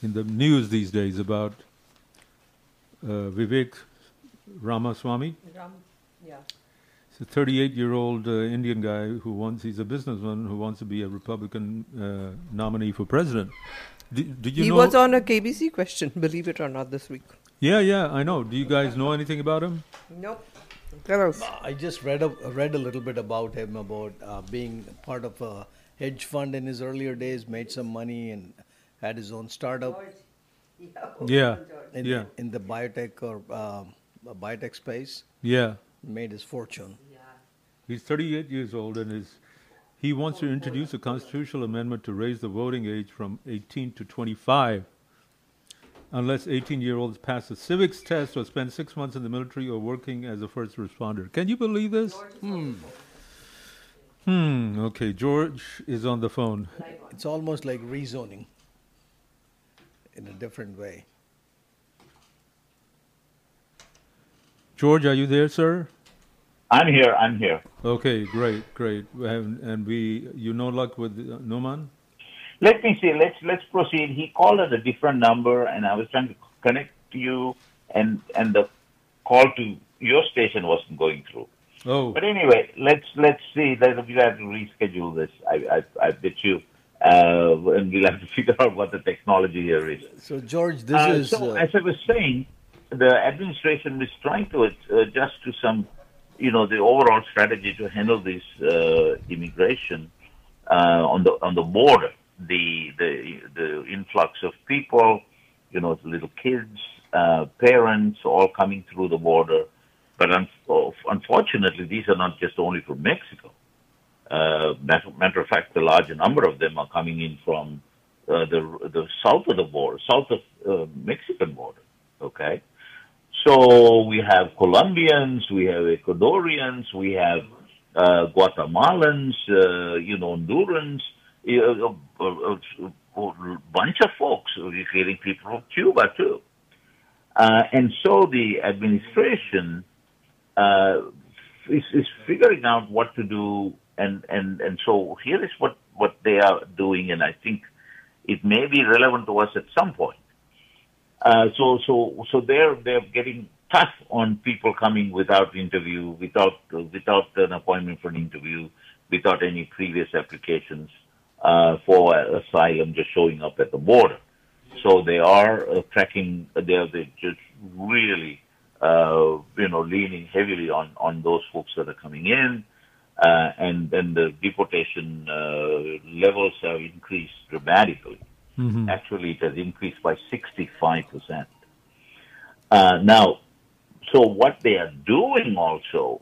in the news these days about uh, Vivek Ramaswamy. Ram, Yeah. He's a 38 year old uh, Indian guy who wants, he's a businessman who wants to be a Republican uh, nominee for president. Did, did you he know? was on a KBC question, believe it or not, this week. yeah, yeah, I know. Do you guys know anything about him? Nope. Tell us. I just read a, read a little bit about him about uh, being part of a hedge fund in his earlier days, made some money, and had his own startup. Yeah, in, yeah. in the biotech or um, uh, biotech space. Yeah. made his fortune. He's 38 years old and is he wants to introduce a constitutional amendment to raise the voting age from 18 to 25 unless 18-year-olds pass a civics test or spend 6 months in the military or working as a first responder. Can you believe this? Hmm. Hmm, okay, George is on the phone. It's almost like rezoning in a different way. George, are you there, sir? I'm here. I'm here. Okay, great, great. And, and we you no luck with uh, Naumann? Let me see. Let's let's proceed. He called at a different number, and I was trying to connect to you, and and the call to your station wasn't going through. Oh. But anyway, let's let's see. Let- We'll have to reschedule this. I I, I bet you, uh, and we'll have to figure out what the technology here is. So, George, this Uh, is. so, uh, as I was saying, the administration is trying to adjust to some, you know, the overall strategy to handle this uh, immigration uh, on the on the border, the the the influx of people, you know, little kids, uh, parents, all coming through the border. But un- unfortunately, these are not just only from Mexico. Uh, matter, matter of fact, the larger number of them are coming in from uh, the the south of the border, south of uh, Mexican border. Okay, so we have Colombians, we have Ecuadorians, we have uh, Guatemalans, uh, you know, Hondurans, a, a, a, bunch of folks, including people from Cuba too. Uh, and so the administration uh, is, is figuring out what to do, and, and, and so here is what, what they are doing, and I think it may be relevant to us at some point. Uh, so, so, so they're they're getting tough on people coming without interview, without without an appointment for an interview, without any previous applications uh, for asylum, just showing up at the border. So they are uh, tracking. They're, they're just really, uh, you know, leaning heavily on on those folks that are coming in. Uh, and then the deportation uh, levels have increased dramatically. Mm-hmm. Actually, it has increased by 65%. Uh, now, so what they are doing also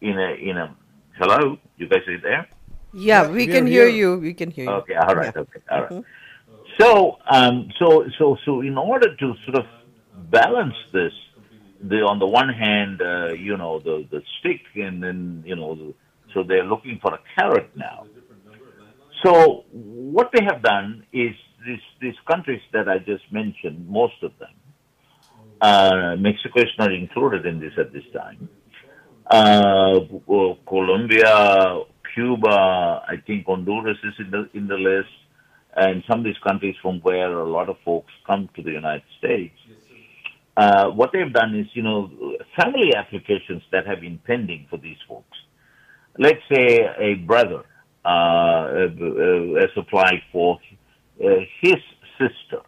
in a, in a, hello, you guys are there? Yeah, we can hear you. We can hear you. Okay, all right, okay, all right. Mhm. So, um, so, so, so, in order to sort of balance this, the on the one hand, uh, you know, the the stick, and then you know, the, so they're looking for a carrot now. So, what they have done is these these countries that I just mentioned, most of them, uh, Mexico is not included in this at this time. Uh, Colombia, Cuba, I think Honduras is in the in the list, and some of these countries from where a lot of folks come to the United States. Uh, what they've done is, you know, family applications that have been pending for these folks. Let's say a brother uh, uh, has applied for uh, his sister,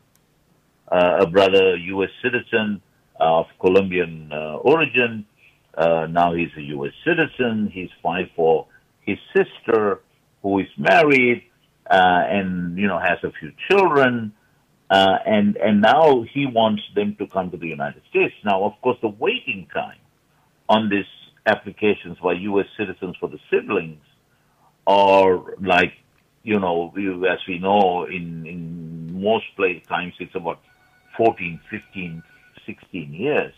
uh, a brother, U.S. citizen of Colombian uh, origin. Uh, now he's a U.S. citizen. He's filed for his sister, who is married uh, and you know has a few children, uh, and and now he wants them to come to the United States. Now, of course, the waiting time on these applications by U.S. citizens for the siblings are like you know, as we know, in, in most place times it's about 14, 15, 16 years.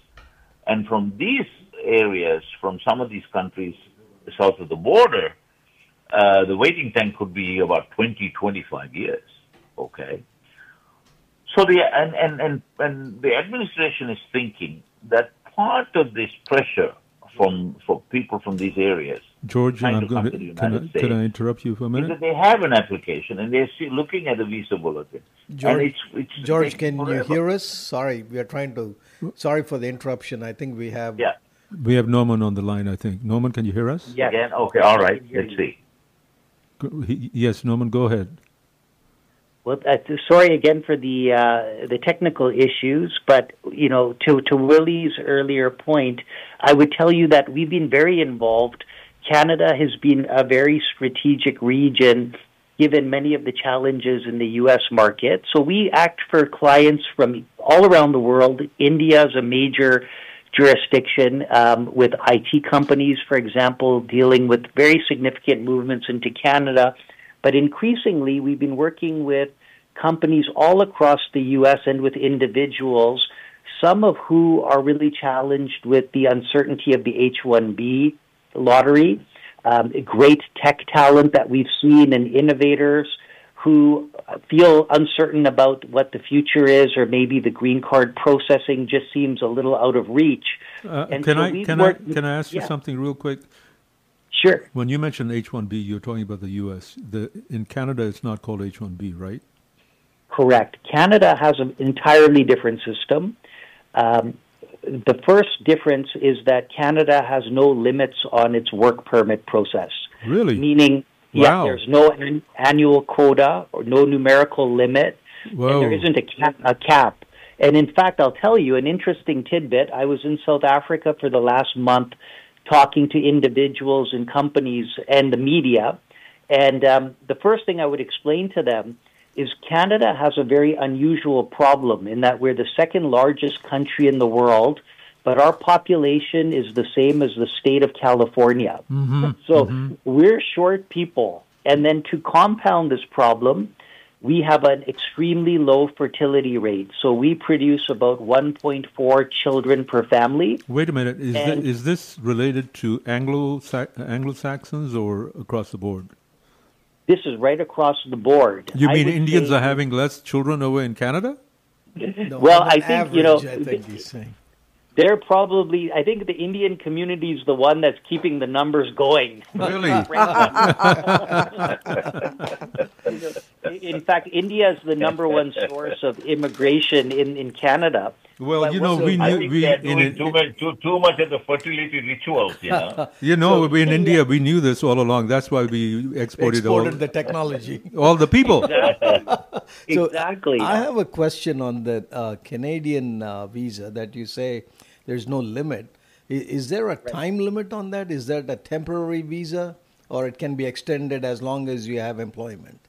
And from these areas, from some of these countries south of the border, uh, the waiting time could be about 20, 25 years. Okay. So the, and, and, and, and the administration is thinking that part of this pressure from, for people from these areas George, trying I'm to going come to, to the can, United I, can I interrupt you for a is minute? that they have an application and they're still looking at the visa bulletin. George, and it's, it's George, taking can you hear us? Sorry, we are trying to. Sorry for the interruption. I think we have. Yeah. We have Norman on the line, I think. Norman, can you hear us? Again? Okay, all right. Let's see. Go- he- Yes, Norman, go ahead. Well, uh, sorry again for the uh, the technical issues, but you know, to to Willy's earlier point, I would tell you that we've been very involved. Canada has been a very strategic region, given many of the challenges in the U.S. market. So we act for clients from all around the world. India is a major jurisdiction um, with IT companies, for example, dealing with very significant movements into Canada. But increasingly, we've been working with companies all across the U.S. and with individuals, some of who are really challenged with the uncertainty of the H-1B lottery. Um, great tech talent that we've seen and innovators who feel uncertain about what the future is, or maybe the green card processing just seems a little out of reach. Uh, can so I can I worked with- can I ask you yeah. something real quick? Sure. When you mentioned H-1B, you're talking about the U.S. The in Canada, it's not called H-1B, right? Correct. Canada has an entirely different system. Um, the first difference is that Canada has no limits on its work permit process. Really? Meaning, yeah, Wow. there's no an- annual quota or no numerical limit, Whoa. and there isn't a cap, a cap. And in fact, I'll tell you an interesting tidbit. I was in South Africa for the last month talking to individuals and companies and the media. And um, the first thing I would explain to them is Canada has a very unusual problem in that we're the second largest country in the world, but our population is the same as the state of California. Mm-hmm. So we're short people. And then to compound this problem, we have an extremely low fertility rate. So we produce about 1.4 children per family. Wait a minute. Is, And- thi- is this related to Anglo Anglo Saxons or across the board? This is right across the board. You mean Indians say- are having less children over in Canada? well, I think you know I think he's saying. They're probably. I think the Indian community is the one that's keeping the numbers going. Really? in fact, India is the number one source of immigration in in Canada. Well, But you know, we knew we they're in, doing in, too much, too, too much of the fertility rituals, you know. you know in India we knew this all along. That's why we exported, Exported all the technology. all the people. So exactly. I have a question on the uh, Canadian uh, visa that you say there's no limit. Is, is there a time limit on that? Is that a temporary visa, or it can be extended as long as you have employment?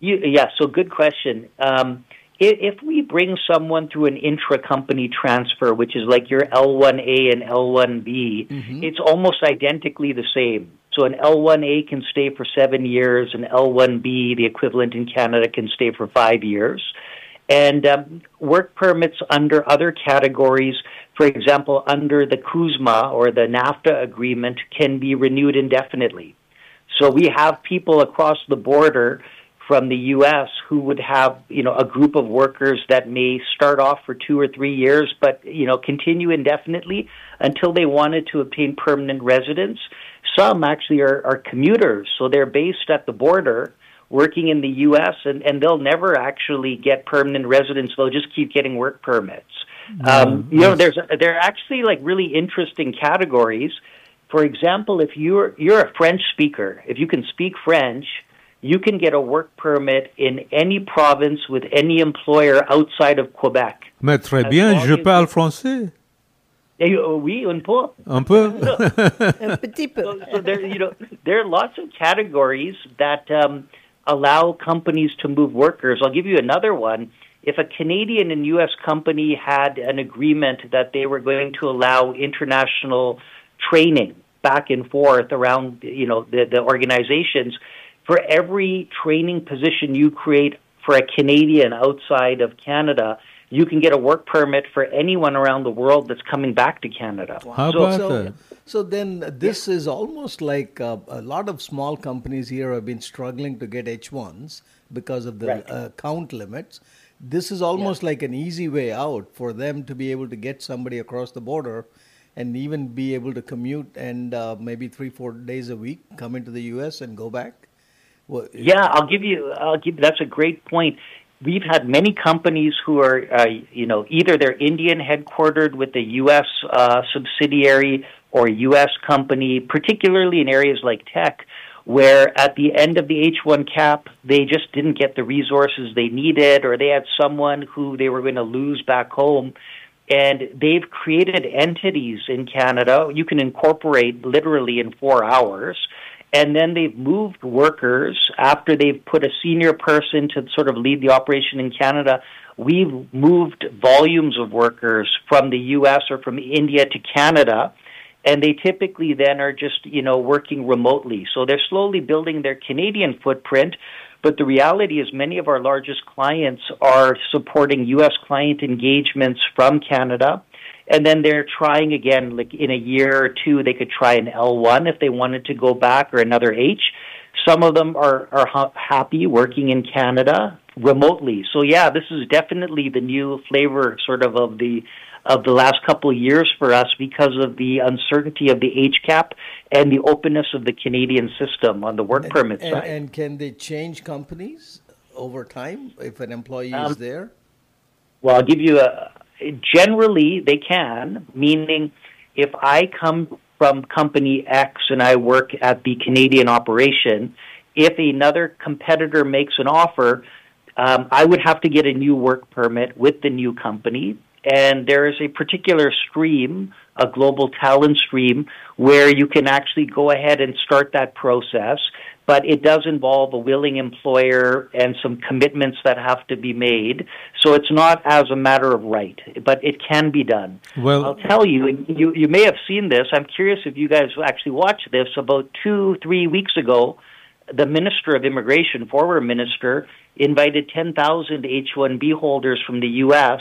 You, yeah, so good question. Um, if, if we bring someone through an intra-company transfer, which is like your L1A and L1B, it's almost identically the same. So an L1A can stay for seven years, an L1B, the equivalent in Canada, can stay for five years. And um, work permits under other categories, for example, under the CUSMA or the NAFTA agreement, can be renewed indefinitely. So we have people across the border from the U.S. who would have, you know, a group of workers that may start off for two or three years, but you know, continue indefinitely until they wanted to obtain permanent residence. Some actually are, are commuters, so they're based at the border, working in the U.S. and, and they'll never actually get permanent residence. They'll just keep getting work permits. Um, you know, there's there are actually like really interesting categories. For example, if you're you're a French speaker, if you can speak French, you can get a work permit in any province with any employer outside of Quebec. Mais très As bien, je parle français. Eh, oh, Oui, un peu. Un peu. so, so there, you know, there are lots of categories that um, allow companies to move workers. I'll give you another one. If a Canadian and U.S. company had an agreement that they were going to allow international training back and forth around, you know, the, the organizations, for every training position you create for a Canadian outside of Canada, you can get a work permit for anyone around the world that's coming back to Canada. How So- so, so then this is almost like uh, a lot of small companies here have been struggling to get H1s because of the Right. uh, count limits. This is almost like an easy way out for them to be able to get somebody across the border and even be able to commute and uh, maybe three, four days a week come into the U.S. and go back. Well, Yeah, I'll give you. I'll give. That's a great point. We've had many companies who are, uh, you know, either they're Indian headquartered with a U.S. Uh, subsidiary or U.S. company, particularly in areas like tech, where at the end of the H1 cap, they just didn't get the resources they needed, or they had someone who they were going to lose back home. And they've created entities in Canada. You can incorporate literally in four hours and then they've moved workers after they've put a senior person to sort of lead the operation in Canada. We've moved volumes of workers from the U.S. or from India to Canada, and they typically then are just you know working remotely. So they're slowly building their Canadian footprint. But the reality is, many of our largest clients are supporting U.S. client engagements from Canada and then they're trying again like in a year or two they could try an L1 if they wanted to go back or another H some of them are are ha- happy working in Canada remotely so yeah this is definitely the new flavor sort of of the of the last couple of years for us because of the uncertainty of the H cap and the openness of the Canadian system on the work permit and, side and can they change companies over time if an employee Um, is there? Well, I'll give you a. Generally, they can, meaning if I come from company X and I work at the Canadian operation, if another competitor makes an offer, um, I would have to get a new work permit with the new company. And there is a particular stream, a global talent stream, where you can actually go ahead and start that process but it does involve a willing employer and some commitments that have to be made. So it's not as a matter of right, but it can be done. Well- I'll tell you, you, you may have seen this. I'm curious if you guys actually watched this. About two, three weeks ago, the Minister of Immigration, former minister, invited 10,000 H-1B holders from the U.S.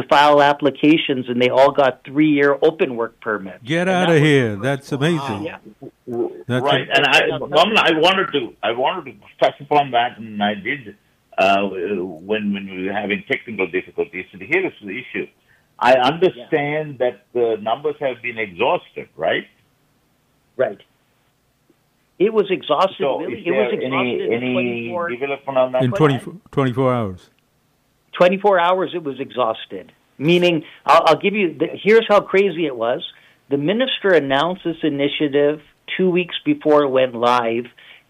to file applications, and they all got three-year open work permits. Get out of here! That's amazing. Yeah. That's right, a- and I, Mamla, I wanted to, I wanted to touch upon that, and I did uh, when when we were having technical difficulties. And here is the issue: I understand that the numbers have been exhausted, right? Right. It was exhausted. So, really. is It was there any exhausted in any 24 development on that? in 20, 24 hours. 24 hours it was exhausted. Meaning, I'll, I'll give you, the, here's how crazy it was. The minister announced this initiative two weeks before it went live,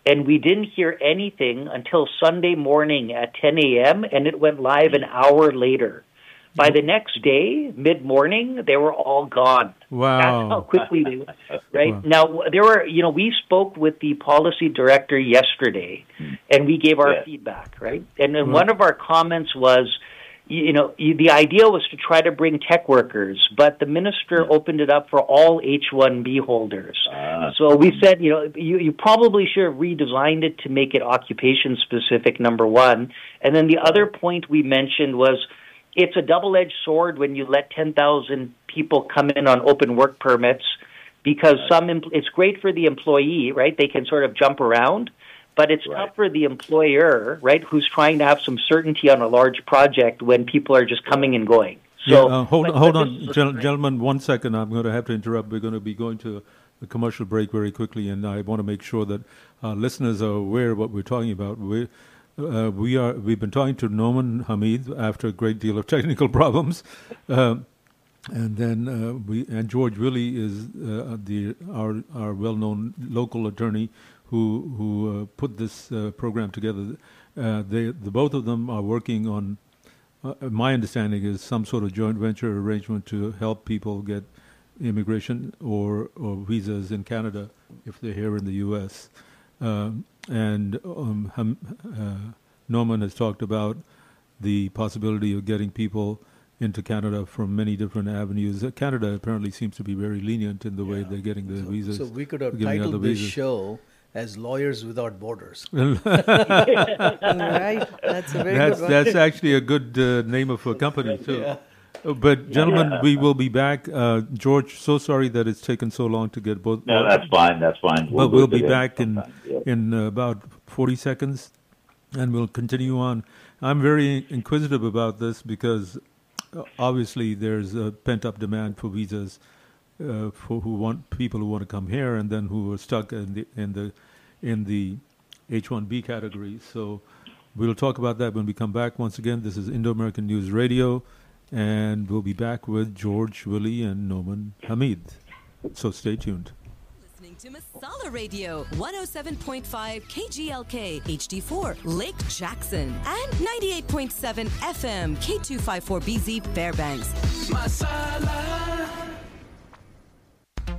and we didn't hear anything until Sunday morning at 10 a.m., and it went live an hour later. By the next day, mid morning, they were all gone. Wow. That's how quickly they went. Right Wow. now, there were you know we spoke with the policy director yesterday, and we gave our Yeah. feedback. Right, and then Right. one of our comments was, you you know, the idea was to try to bring tech workers, but the minister opened it up for all H-1B holders. Ah. So we said, you know, you, you probably should have redesigned it to make it occupation specific, number one. And then the other point we mentioned was it's a double edged sword when you let 10,000 people come in on open work permits because some em- it's great for the employee, right? They can sort of jump around. But it's tough for the employer, right, who's trying to have some certainty on a large project when people are just coming and going. So yeah, uh, hold but- hold but on, gen- gentlemen, one second. I'm going to have to interrupt. We're going to be going to a commercial break very quickly, and I want to make sure that our listeners are aware of what we're talking about. We uh, we are we've been talking to Naumann Hameed after a great deal of technical problems. Um, and then uh, we and George really is uh, the our our well-known local attorney who who uh, put this uh, program together. Uh, they the both of them are working on. Uh, my understanding is some sort of joint venture arrangement to help people get immigration or or visas in Canada if they're here in the U.S. Um, and um, Ham, uh, Norman has talked about the possibility of getting people into Canada from many different avenues. Uh, Canada apparently seems to be very lenient in the way they're getting the visas. So we could have titled this visas. show as Lawyers Without Borders. Right, that's a very that's, good one. That's actually a good uh, name of a company too. Yeah. Uh, But gentlemen, Yeah. we will be back. Uh, George, so sorry that it's taken so long to get both. No, that's fine. That's fine. but we'll be back in yeah. in uh, about forty seconds, and we'll continue on. I'm very inquisitive about this because uh, obviously there's a pent up demand for visas uh, for who want people who want to come here and then who are stuck in the in the in the H1B category. So we'll talk about that when we come back. Once again, this is Indo American News Radio, and we'll be back with George Willy and Naumann Hameed. So stay tuned. Listening to Masala Radio, 107.5 KGLK, HD4, Lake Jackson, and 98.7 FM, K254BZ Fairbanks.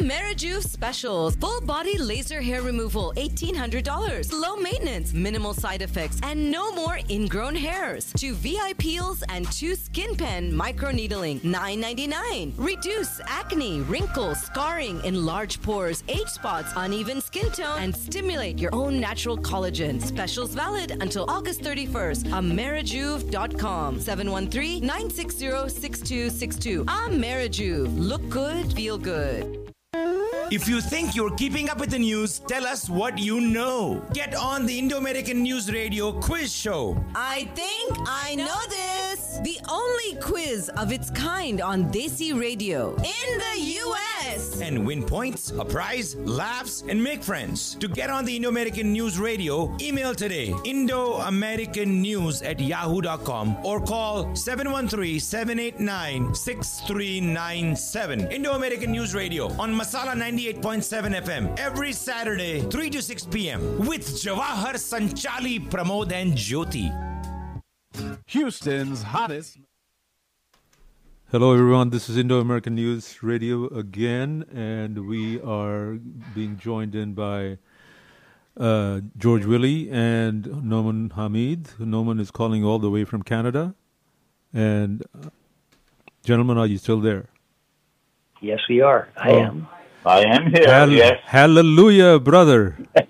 Amerijuve specials. Full body laser hair removal, $1,800. Low maintenance, minimal side effects, and no more ingrown hairs. Two VI peels and two skin pen microneedling, $9.99. Reduce acne, wrinkles, scarring, enlarged pores, age spots, uneven skin tone, and stimulate your own natural collagen. Specials valid until August 31st. Amerijuve.com 713 960 6262. Amerijuve. Look good, feel good. If you think you're keeping up with the news, tell us what you know. Get on the Indo American News Radio quiz show. I think I know this. The only quiz of its kind on Desi Radio in the U.S. And win points, a prize, laughs, and make friends. To get on the Indo American News Radio, email today Indo American News at yahoo.com or call 713 789 6397. Indo American News Radio on Masala 98.7 FM every Saturday, 3 to 6 p.m. with Jawahar Sanchali, Pramod, and Jyoti. Houston's hottest. Hello, everyone. This is Indo American News Radio again, and we are being joined in by uh, George Willy and Naumann Hameed. Naumann is calling all the way from Canada. And, uh, gentlemen, are you still there? Yes, we are. I Oh. am. I am here. Hall- yes. Hallelujah, brother.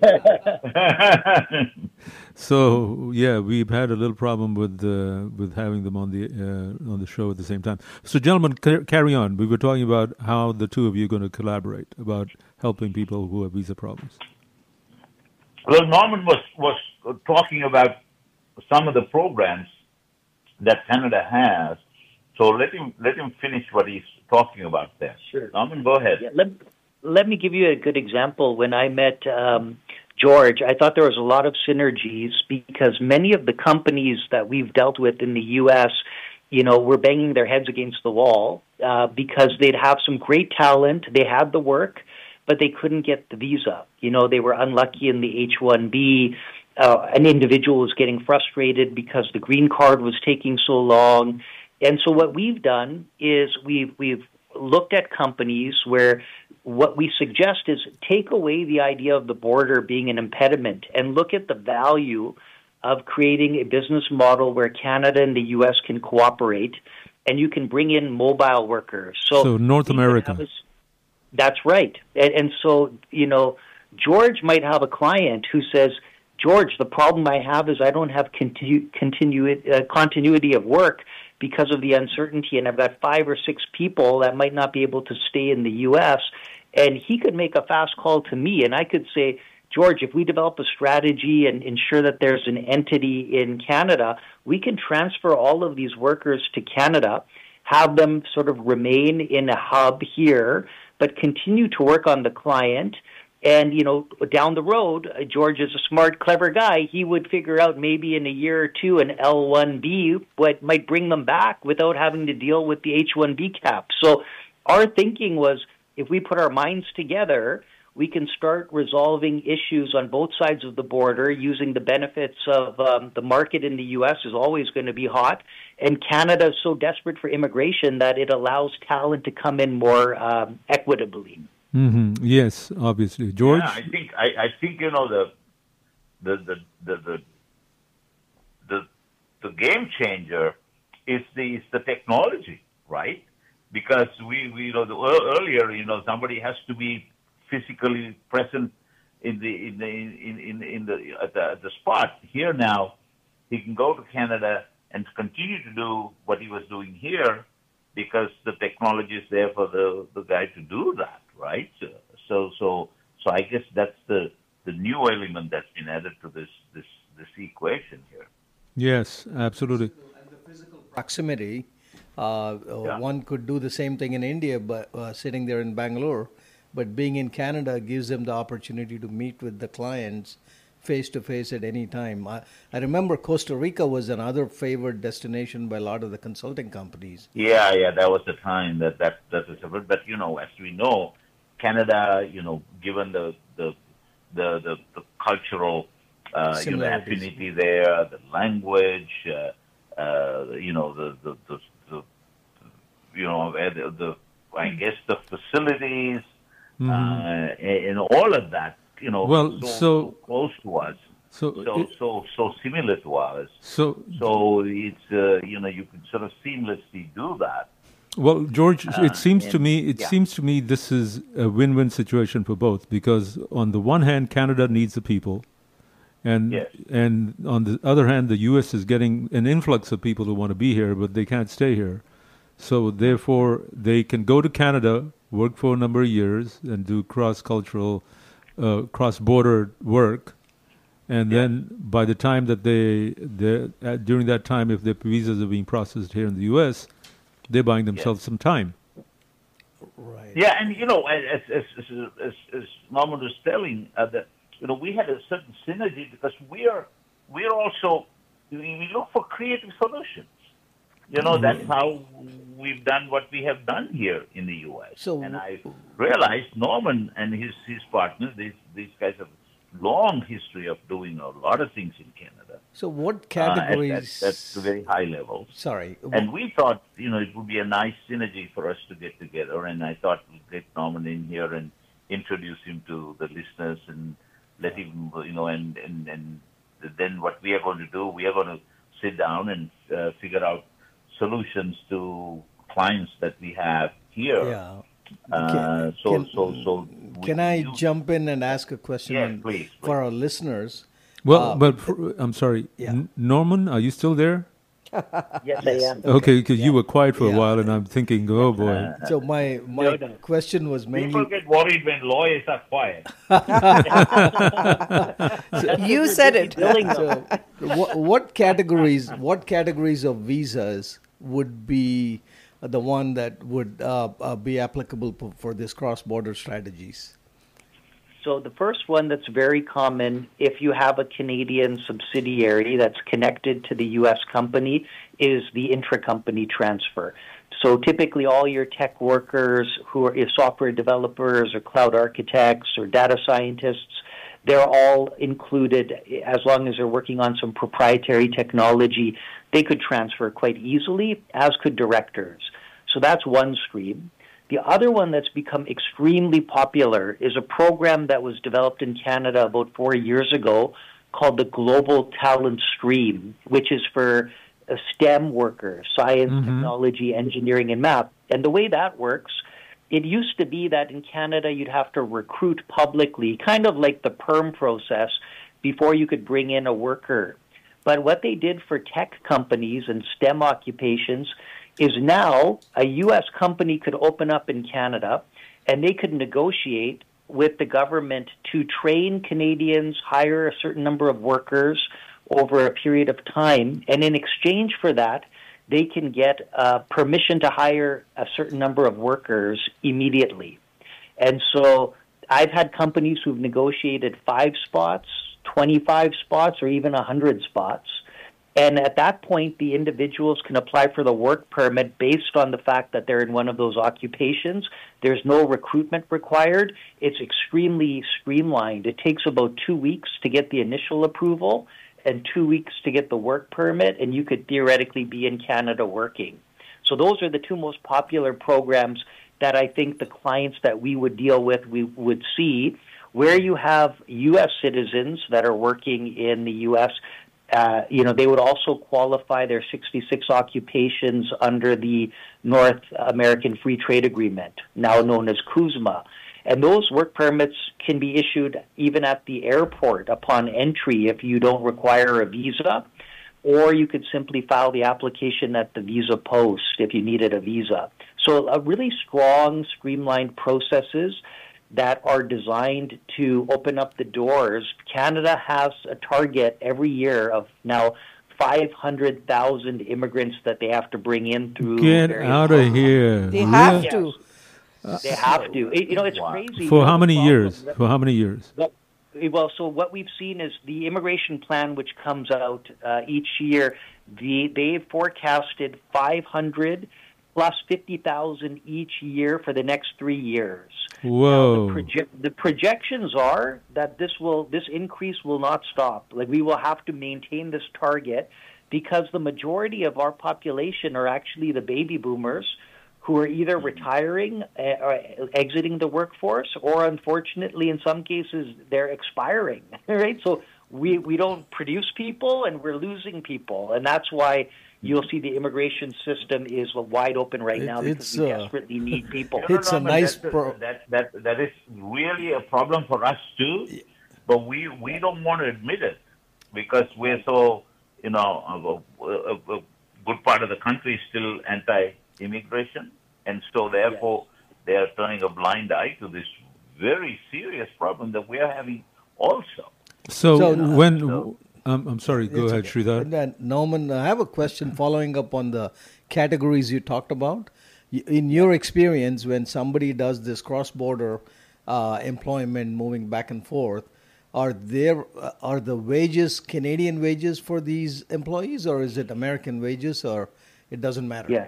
so yeah, we've had a little problem with uh, with having them on the uh, on the show at the same time. So, gentlemen, ca- carry on. We were talking about how the two of you are going to collaborate about helping people who have visa problems. Well, Norman was was talking about some of the programs that Canada has. So let him let him finish what he's talking about there. Sure. Norman, go ahead. Yeah, let, let me give you a good example. When I met um, George, I thought there was a lot of synergies because many of the companies that we've dealt with in the U.S., you know, were banging their heads against the wall uh, because they'd have some great talent, they had the work, but they couldn't get the visa. You know, they were unlucky in the H-1B. Uh, an individual was getting frustrated because the green card was taking so long. And so what we've done is we've we've looked at companies where what we suggest is take away the idea of the border being an impediment and look at the value of creating a business model where Canada and the US can cooperate and you can bring in mobile workers. So, So North America. a that's right. And, and so, you know, George might have a client who says, George, the problem I have is I don't have continu- continu- uh, continuity of work because of the uncertainty, and I've got five or six people that might not be able to stay in the U.S. And he could make a fast call to me, and I could say, George, if we develop a strategy and ensure that there's an entity in Canada, we can transfer all of these workers to Canada, have them sort of remain in a hub here, but continue to work on the client. And you know, down the road, uh, George is a smart, clever guy. He would figure out maybe in a year or two an L1B what might bring them back without having to deal with the H1B cap. So our thinking was, if we put our minds together, we can start resolving issues on both sides of the border using the benefits of um, the market in the U.S. is always going to be hot, and Canada is so desperate for immigration that it allows talent to come in more um, equitably. Hmm Yes, obviously, George. Yeah, I think I, I think you know the the the the the the, the game changer is the is the technology, right? Because we, we you know the, earlier you know somebody has to be physically present in the in the in in, in the at the, at the spot. Here now, he can go to Canada and continue to do what he was doing here because the technology is there for the the guy to do that, right? So so so, so I guess that's the the new element that's been added to this this this equation here. Yes, absolutely. And proximity. Uh, uh, One could do the same thing in India, but uh, sitting there in Bangalore, but being in Canada gives them the opportunity to meet with the clients face to face at any time. I, I remember Costa Rica was another favored destination by a lot of the consulting companies. Yeah, yeah, that was the time that that that was separate. But you know, as we know, Canada, you know, given the the the the, the cultural uh, you know affinity there, the language, uh, uh, you know, the the, the, the you know the, the I guess the facilities Mhm. uh, and, and all of that, you know, Well, so, so- close to us. So so it- so so similar to us. So So it's uh, you know you can sort of seamlessly do that. Well, George, Uh, it seems to me it yeah. seems to me this is a win-win situation for both because on the one hand, Canada needs the people, and Yes. and on the other hand, the U.S. is getting an influx of people who want to be here, but they can't stay here. So therefore, they can go to Canada, work for a number of years, and do cross-cultural, uh, cross-border work, and then by the time that they they uh, during that time, if their visas are being processed here in the U.S., they're buying themselves some time. Right. Yeah, and you know, as as as, as, as Naumann was telling, uh, that you know we had a certain synergy because we are we are also we we look for creative solutions. You know, that's how we've done what we have done here in the U.S. So- and I realized Naumann and his his partners, these these guys have long history of doing a lot of things in Canada. So, what uh, at- categories? at, at, very high level. Sorry. And we thought, you know, it would be a nice synergy for us to get together. And I thought we'd get Naumann in here and introduce him to the listeners and let him, you know, and, and, and then what we are going to do, we are going to sit down and uh, figure out solutions to clients that we have here. Yeah. Uh, Can- so, can- so, so, Can I jump in and ask a question Yes, on- please, for our listeners? Well, Uh, but for, I'm sorry, N- Naumann, are you still there? Yes, I am. Okay, because you were quiet for a while, and I'm thinking, oh boy. So my my question was mainly People get worried when lawyers are quiet. You said it. So, what, what categories? What categories of visas would be the one that would uh, uh, be applicable for, for this cross-border strategies? So the first one that's very common if you have a Canadian subsidiary that's connected to the U.S. company is the intracompany transfer. So typically all your tech workers who are software developers or cloud architects or data scientists, they're all included as long as they're working on some proprietary technology. They could transfer quite easily, as could directors. So that's one stream. The other one that's become extremely popular is a program that was developed in Canada about four years ago called the Global Talent Stream, which is for uh, STEM workers, science, technology, engineering, and math. And the way that works, it used to be that in Canada you'd have to recruit publicly, kind of like the perm process, before you could bring in a worker. But what they did for tech companies and STEM occupations is now a U.S. company could open up in Canada and they could negotiate with the government to train Canadians, hire a certain number of workers over a period of time, and in exchange for that, they can get uh, permission to hire a certain number of workers immediately. And so I've had companies who've negotiated five spots, 25 spots, or even 100 spots. And at that point, the individuals can apply for the work permit based on the fact that they're in one of those occupations. There's no recruitment required. It's extremely streamlined. It takes about two weeks to get the initial approval and two weeks to get the work permit, and you could theoretically be in Canada working. So those are the two most popular programs that I think the clients that we would deal with we would see where you have U.S. citizens that are working in the U.S. Uh, you know, they would also qualify their 66 occupations under the North American Free Trade Agreement, now known as CUSMA. And those work permits can be issued even at the airport upon entry if you don't require a visa, or you could simply file the application at the visa post if you needed a visa. So, a really strong, streamlined processes that are designed to open up the doors. Canada has a target every year of now 500,000 immigrants that they have to bring in through. Get out of here. They have Really? to. They have to. It- you know, it's crazy. For how many years? that- For how many years? well, well, so what we've seen is the immigration plan, which comes out uh, each year, the, they've forecasted 500 plus 50,000 each year for the next three years. Whoa. Proje- the projections are that this will this increase will not stop. Like we will have to maintain this target because the majority of our population are actually the baby boomers who are either retiring uh, or exiting the workforce or unfortunately in some cases they're expiring right so we we don't produce people and we're losing people and that's why you'll see the immigration system is wide open right It- now because we uh, desperately need people. No, no, It's no, a nice that's pro- that, that that is really a problem for us too, but we we don't want to admit it because we're so you know a, a, a good part of the country is still anti-immigration, and so therefore they are turning a blind eye to this very serious problem that we are having also. So, So, when um, I'm sorry, go It's ahead, okay. Sridhar. And Norman, I have a question following up on the categories you talked about. In your experience, when somebody does this cross-border uh, employment, moving back and forth, are there uh, are the wages Canadian wages for these employees, or is it American wages, or it doesn't matter? Yeah.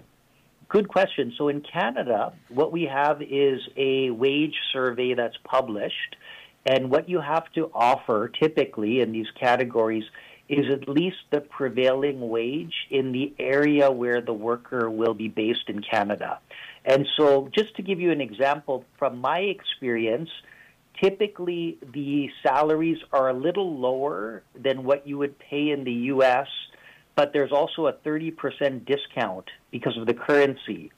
Good question. So in Canada, what we have is a wage survey that's published, And what you have to offer typically in these categories is at least the prevailing wage in the area where the worker will be based in Canada. And so, just to give you an example from my experience, typically the salaries are a little lower than what you would pay in the US, but there's also a 30% discount because of the currency.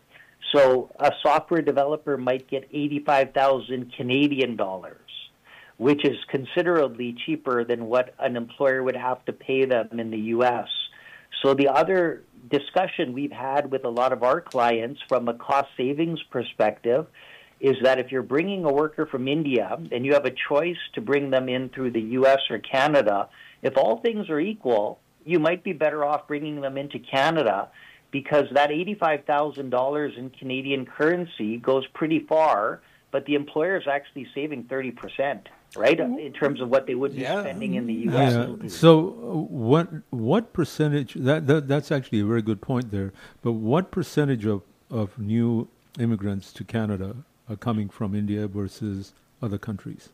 So a software developer might get 85,000 Canadian dollars, which is considerably cheaper than what an employer would have to pay them in the US. So the other discussion we've had with a lot of our clients from a cost savings perspective is that if you're bringing a worker from India and you have a choice to bring them in through the US or Canada, if all things are equal, you might be better off bringing them into Canada because that $85,000 in Canadian currency goes pretty far, but the employer is actually saving 30%, right, in terms of what they would be spending in the U.S. Yeah. So, uh, what what percentage? That, that that's actually a very good point there. But what percentage of of new immigrants to Canada are coming from India versus other countries?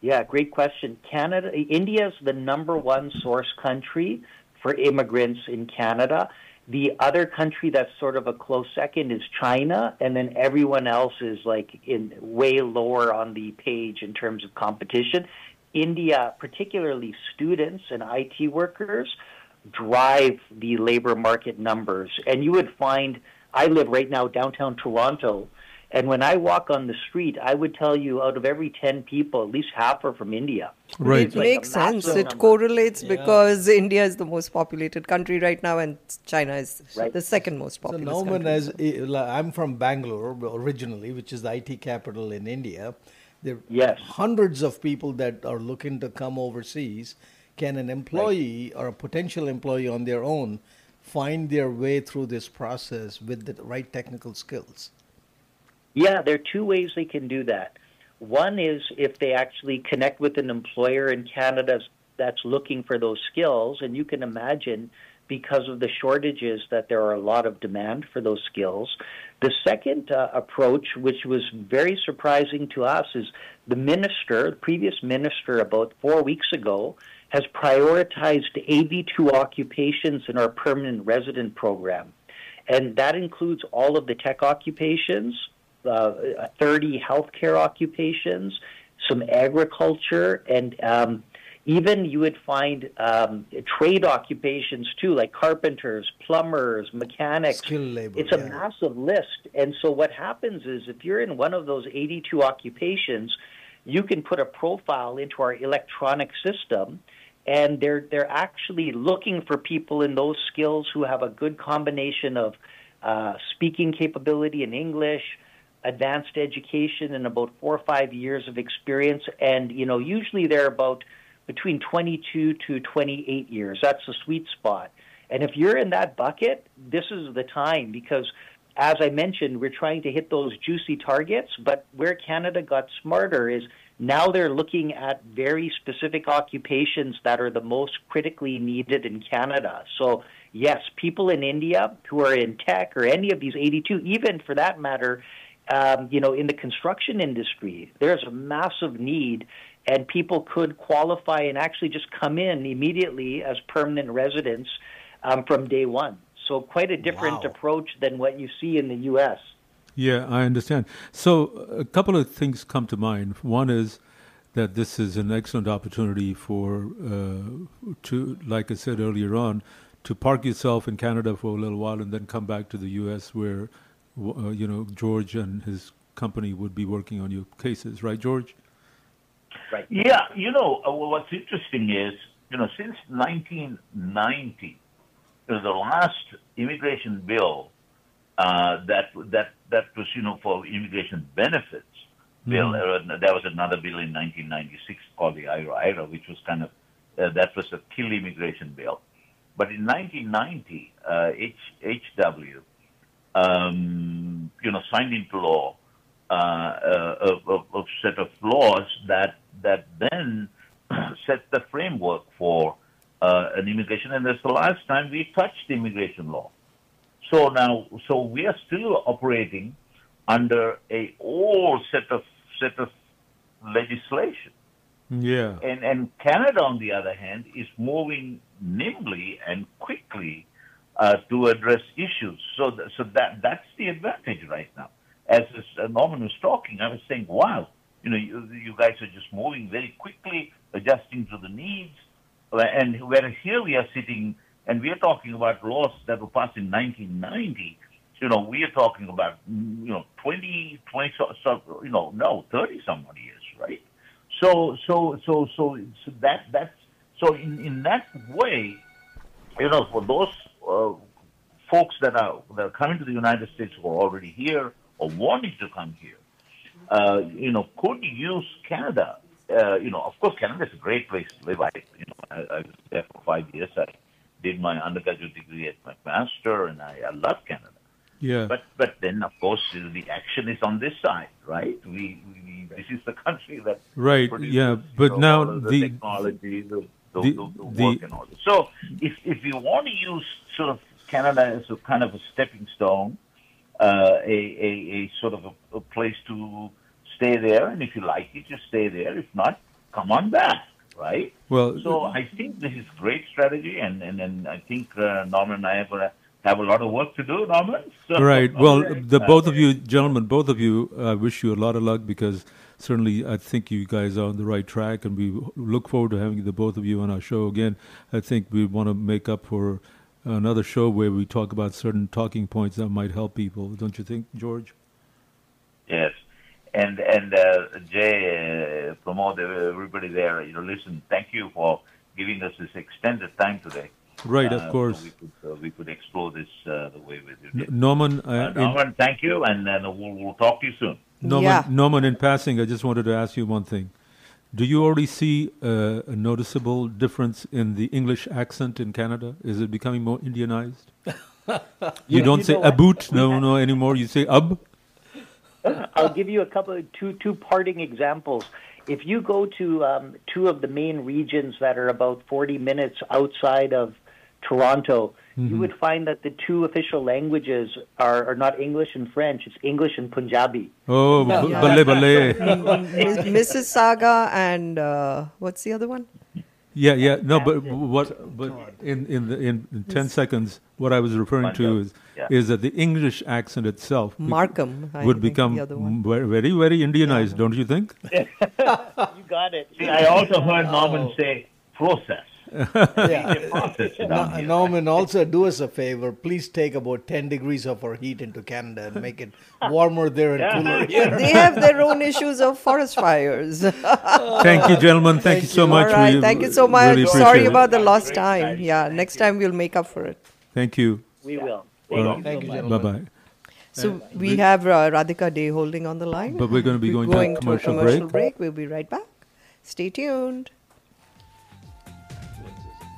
Yeah, great question. Canada, India is the number one source country for immigrants in Canada. The other country that's sort of a close second is China, and then everyone else is like in way lower on the page in terms of competition. India, particularly students and IT workers, drive the labor market numbers. And you would find, I live right now downtown Toronto, and when I walk on the street, I would tell you out of every 10 people, at least half are from India. Right. It makes sense. It correlates because India is the most populated country right now, and China is the second most So populous Naumann, country. as I'm from Bangalore originally, which is the IT capital in India. There yes. hundreds of people that are looking to come overseas. Can an employee or a potential employee on their own find their way through this process with the right technical skills? Yeah, there are two ways they can do that. One is if they actually connect with an employer in Canada that's looking for those skills, and you can imagine because of the shortages that there are a lot of demand for those skills. The second uh, approach, which was very surprising to us, is the minister, the previous minister, about four weeks ago, has prioritized 82 occupations in our permanent resident program. And that includes all of the tech occupations, uh, 30 healthcare occupations, some agriculture, and um, even you would find um, trade occupations too, like carpenters, plumbers, mechanics. Skill labor. It's a yeah. massive list. And so what happens is if you're in one of those 82 occupations, you can put a profile into our electronic system and they're they're actually looking for people in those skills who have a good combination of uh, speaking capability in English, advanced education, and about four or five years of experience. And you know, usually they're about between 22 to 28 years. That's the sweet spot. And if you're in that bucket, this is the time because, as I mentioned, we're trying to hit those juicy targets. But where Canada got smarter is now they're looking at very specific occupations that are the most critically needed in Canada. So, yes, people in India who are in tech or any of these 82, even for that matter, um, you know, in the construction industry, there's a massive need, and people could qualify and actually just come in immediately as permanent residents um, from day one. So, quite a different Wow. approach than what you see in the U.S. Yeah, I understand. So, a couple of things come to mind. One is that this is an excellent opportunity for, uh, to, like I said earlier on, to park yourself in Canada for a little while and then come back to the U.S. where, uh, you know, George and his company would be working on your cases, right, George? Right. Yeah, you know, uh, what's interesting is, you know, since 1990, you the last immigration bill uh, that that that was, you know, for immigration benefits bill. Mhm. Uh, there was another bill in 1996 called the IRA, IRA which was kind of uh, that was a kill immigration bill. But in 1990, uh, H, HW, um, you know, signed into law uh, uh, a, a, a set of laws that that then set the framework for uh, an immigration, and that's the last time we touched immigration law. So now, so we are still operating under a old set of set of legislation. Yeah. And and Canada, on the other hand, is moving nimbly and quickly uh, to address issues. So th- so that that's the advantage right now. As this, uh, Naumann was talking, I was saying, wow, you know, you, you guys are just moving very quickly, adjusting to the needs. And whereas here we are sitting and we are talking about laws that were passed in 1990. You know, we are talking about mm, you know 20, 20, so, so, you know, no, 30 some odd years, right? So, so, so, so, so that that's so in in that way, you know, for those uh, folks that are that are coming to the United States who are already here or wanting to come here, uh, you know, could use Canada. Uh, you know, of course, Canada is a great place to live. I, you know, I, I was there for five years. I did my undergraduate degree at McMaster, and I, I love Canada. Yeah. But but then, of course, the action is on this side, right? We, we this is the country that Right, produces, yeah, you but know, now the, the- technology, the the, the- the, work and all this. So if if you want to use sort of Canada as a kind of a stepping stone, uh, a, a a sort of a, a place to stay there, and if you like it, you stay there. If not, come on back, right? Well, So I think this is great strategy, and and, and I think uh, Naumann and I going to have a lot of work to do, Naumann. So, right. Well, okay. the Uh, both of you, gentlemen, both of you, I wish you a lot of luck because certainly I think you guys are on the right track, and we look forward to having the both of you on our show again. I think we want to make up for another show where we talk about certain talking points that might help people. Don't you think, George? Yes, and and uh, Jay, uh, Pramod, everybody there. You know, listen. Thank you for giving us this extended time today. Right, of Uh, so course. we could uh, we could explore this uh, the way we did. Naumann, uh, Uh, Naumann, thank you, and then we'll, we'll talk to you soon. Naumann, Naumann, in passing, I just wanted to ask you one thing. Do you already see uh, a noticeable difference in the English accent in Canada? Is it becoming more Indianized? You, You- don't you say aboot, no, no anymore. You say ub. I'll give you a couple of two two parting examples. If you go to um, two of the main regions that are about 40 minutes outside of Toronto, you Mhm. would find that the two official languages are, are not English and French; it's English and Punjabi. Oh, Yeah. b- balle balle. Mississauga and uh, what's the other one? Yeah, yeah. No, but what? But in in the, in, in ten seconds, what I was referring to is Yeah. is that the English accent itself Markham, I would think become the other one. very very, very Indianized, don't you think? you got it. See, I also heard Naumann say process. Yeah. No- Naumann, also do us a favor. Please take about 10 degrees of our heat into Canada and make it warmer there and Yeah. cooler here. They have their own issues of forest fires. Thank you, gentlemen. Thank, you so much. All right, We thank you so much. really Sorry appreciate it. about the lost time. Yeah, next time we'll make up for it. Thank you. We will. Thank you, Bye gentlemen. bye. So we have uh, Radhika Day holding on the line. But we're gonna be going to going commercial a commercial break. break. We'll be right back. Stay tuned.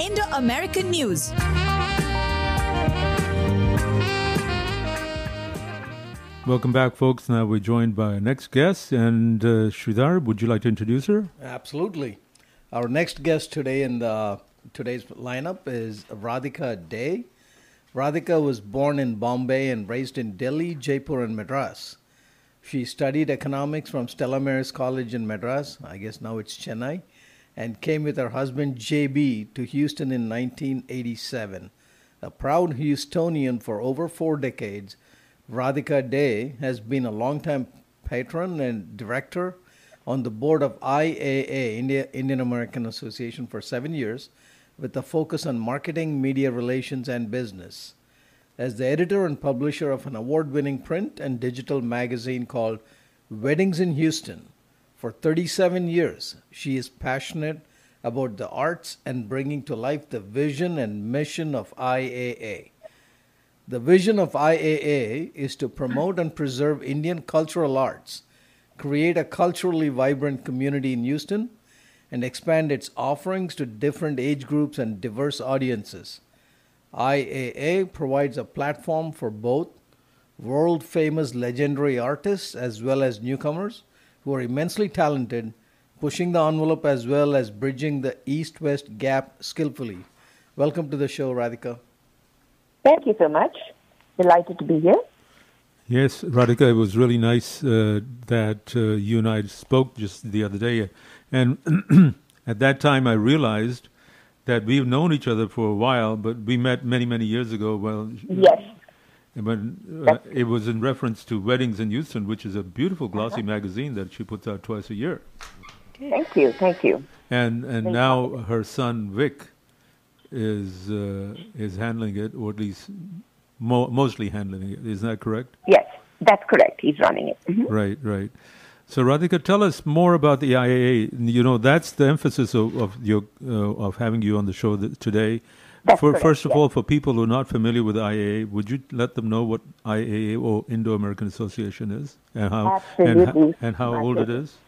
Indo American News. Welcome back, folks. Now we're joined by our next guest, and uh, Sridhar, would you like to introduce her? Absolutely. Our next guest today in the today's lineup is Radhika Day. Radhika was born in Bombay and raised in Delhi, Jaipur, and Madras. She studied economics from Stella Maris College in Madras, I guess now it's Chennai, and came with her husband JB to Houston in 1987. A proud Houstonian for over four decades, Radhika Day has been a longtime patron and director on the board of IAA, India, Indian American Association, for seven years with a focus on marketing, media relations, and business. As the editor and publisher of an award winning print and digital magazine called Weddings in Houston, for 37 years, she is passionate about the arts and bringing to life the vision and mission of IAA. The vision of IAA is to promote and preserve Indian cultural arts, create a culturally vibrant community in Houston, and expand its offerings to different age groups and diverse audiences. IAA provides a platform for both world famous legendary artists as well as newcomers who are immensely talented, pushing the envelope as well as bridging the east west gap skillfully. Welcome to the show, Radhika. Thank you so much. Delighted to be here. Yes, Radhika, it was really nice uh, that uh, you and I spoke just the other day. And at that time, I realized that we've known each other for a while, but we met many, many years ago. Well, yes. When, uh, it was in reference to Weddings in Houston, which is a beautiful glossy uh-huh. magazine that she puts out twice a year. Thank you, thank you. And and thank now you. her son Vic is uh, is handling it, or at least mo- mostly handling it. Is that correct? Yes, that's correct. He's running it. Mm-hmm. Right, right. So Radhika, tell us more about the IAA. You know, that's the emphasis of, of your uh, of having you on the show th- today. For, correct, first of yes. all, for people who are not familiar with IAA, would you let them know what IAA or Indo American Association is and how Absolutely. and, and how old it is?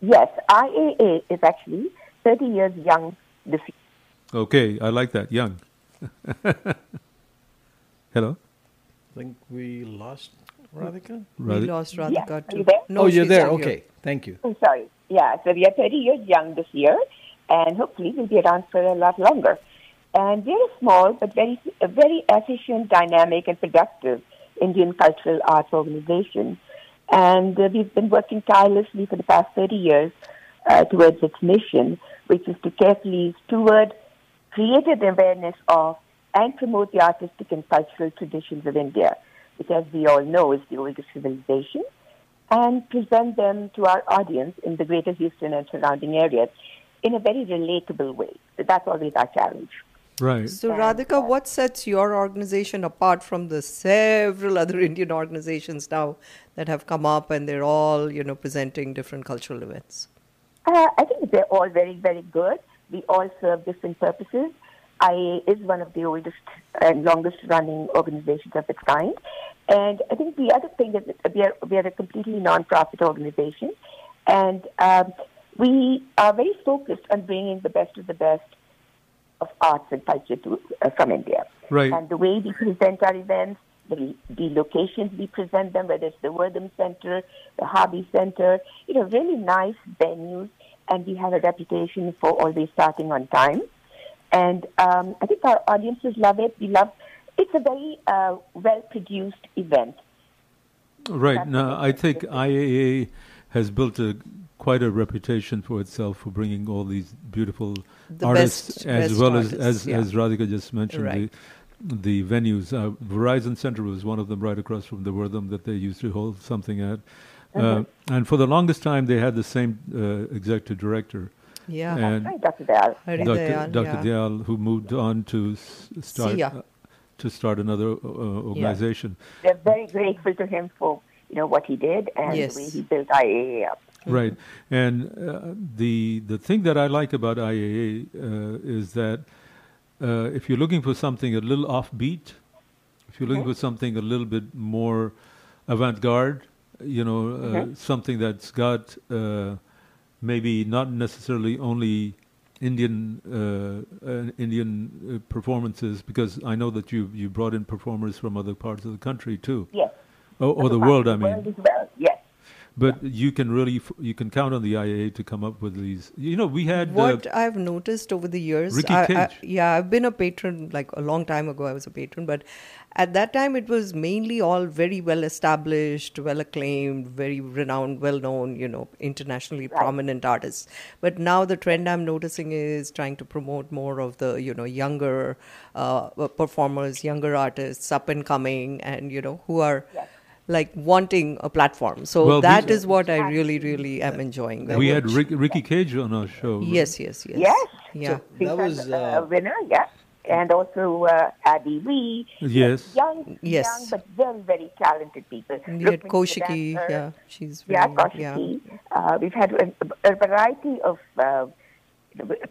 Yes, IAA is actually 30 years young this year. Okay, I like that. Young. Hello? I think we lost Radhika. We lost Radhika Yeah. too. Are you there? No, oh, you're there. still here. Okay, thank you. I'm sorry. Yeah, so we are 30 years young this year, and hopefully we'll be around for a lot longer. And a small but very, very efficient, dynamic, and productive Indian cultural arts organization. And uh, we've been working tirelessly for the past 30 years uh, towards its mission, which is to carefully steward, create awareness of, and promote the artistic and cultural traditions of India, which, as we all know, is the oldest civilization, and present them to our audience in the greater Houston and surrounding areas in a very relatable way. So that's always our challenge. Right. So, Radhika, what sets your organization apart from the several other Indian organizations now that have come up and they're all, you know, presenting different cultural events? Uh, I think they're all very, very good. We all serve different purposes. IAA is one of the oldest and longest running organizations of its kind. And I think the other thing is that we are, we are a completely non-profit organization. And um, we are very focused on bringing the best of the best of arts and culture to, uh, from India. Right. And the way we present our events, the, the locations we present them, whether it's the Wortham Center, the Hobby Center, you know, really nice venues, and we have a reputation for always starting on time. And um, I think our audiences love it. We love it's a very uh, well produced event. Right. Now, I think IAA has built a quite a reputation for itself for bringing all these beautiful The artists, best- as best well artists, as as, yeah. as Radhika just mentioned, Right. the, the venues. Uh, Verizon Center was one of them, right across from the Wortham that they used to hold something at. Uh, and for the longest time, they had the same uh, executive director. Yeah. and Right, Dr. Dayal. Dr. Dayal, Dr. yeah. Dayal, who moved on to s- start uh, to start another uh, organization. They're very grateful to him for you know what he did and Yes. the way he built IAA up. Right, and uh, the the thing that I like about IAA uh, is that uh, if you're looking for something a little offbeat, if you're looking for something a little bit more avant-garde, you know, uh, Mhm. something that's got uh, maybe not necessarily only Indian uh, uh, Indian performances, because I know that you you brought in performers from other parts of the country too, Yes. or, or the world. I mean, well. Yes. But you can really f- you can count on the IAA to come up with these. You know, we had What uh, I've noticed over the years, Ricky I, I, Cage. yeah, I've been a patron like a long time ago. I was a patron, but at that time it was mainly all very well established, well acclaimed, very renowned, well known, you know, internationally prominent artists. But now the trend I'm noticing is trying to promote more of the you know younger uh, performers, younger artists, up and coming, and you know who are like wanting a platform. So Well, that we- is what I really, really am enjoying. very we had. Rick, Ricky Kej on our show. Yes, yes, yes. Yes. Yeah. She's that a- was, a, uh, winner, yes. And also uh, Adi Wee. Yes. Young, Yes. young, but very, very talented people. We had Kaushiki, yeah, she's really, Yeah, very, Kaushiki. Uh, we've had a, a variety of uh,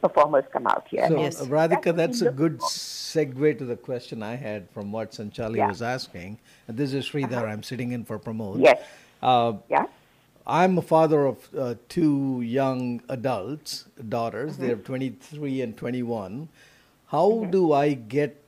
performers come out here. So, And uh, Radhika, that's a good segue to the question I had from what Sanchali Yeah. was asking. And this is Sridhar. I'm sitting in for Pramod. Yes. Uh, yeah. I'm a father of uh, two young adults, daughters. Mm-hmm. They're 23 and 21. How do I get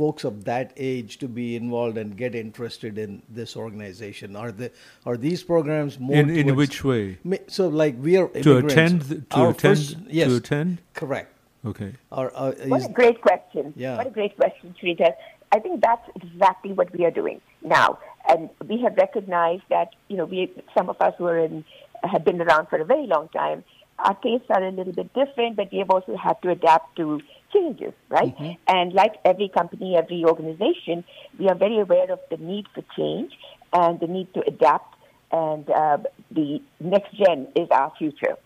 folks of that age to be involved and get interested in this organization? Are the are these programs more In, in which way? So, like we are To attend, to Our attend, first- yes, to attend. correct. Okay. Or, uh, What is- a great question. Yeah. What a great question, Shrita. I think that's exactly what we are doing now. And we have recognized that, you know, we some of us who are in, have been around for a very long time, our tastes are a little bit different, but we have also had to adapt to changes, right? And like every company, every organization, we are very aware of the need for change and the need to adapt. And uh, the next gen is our future.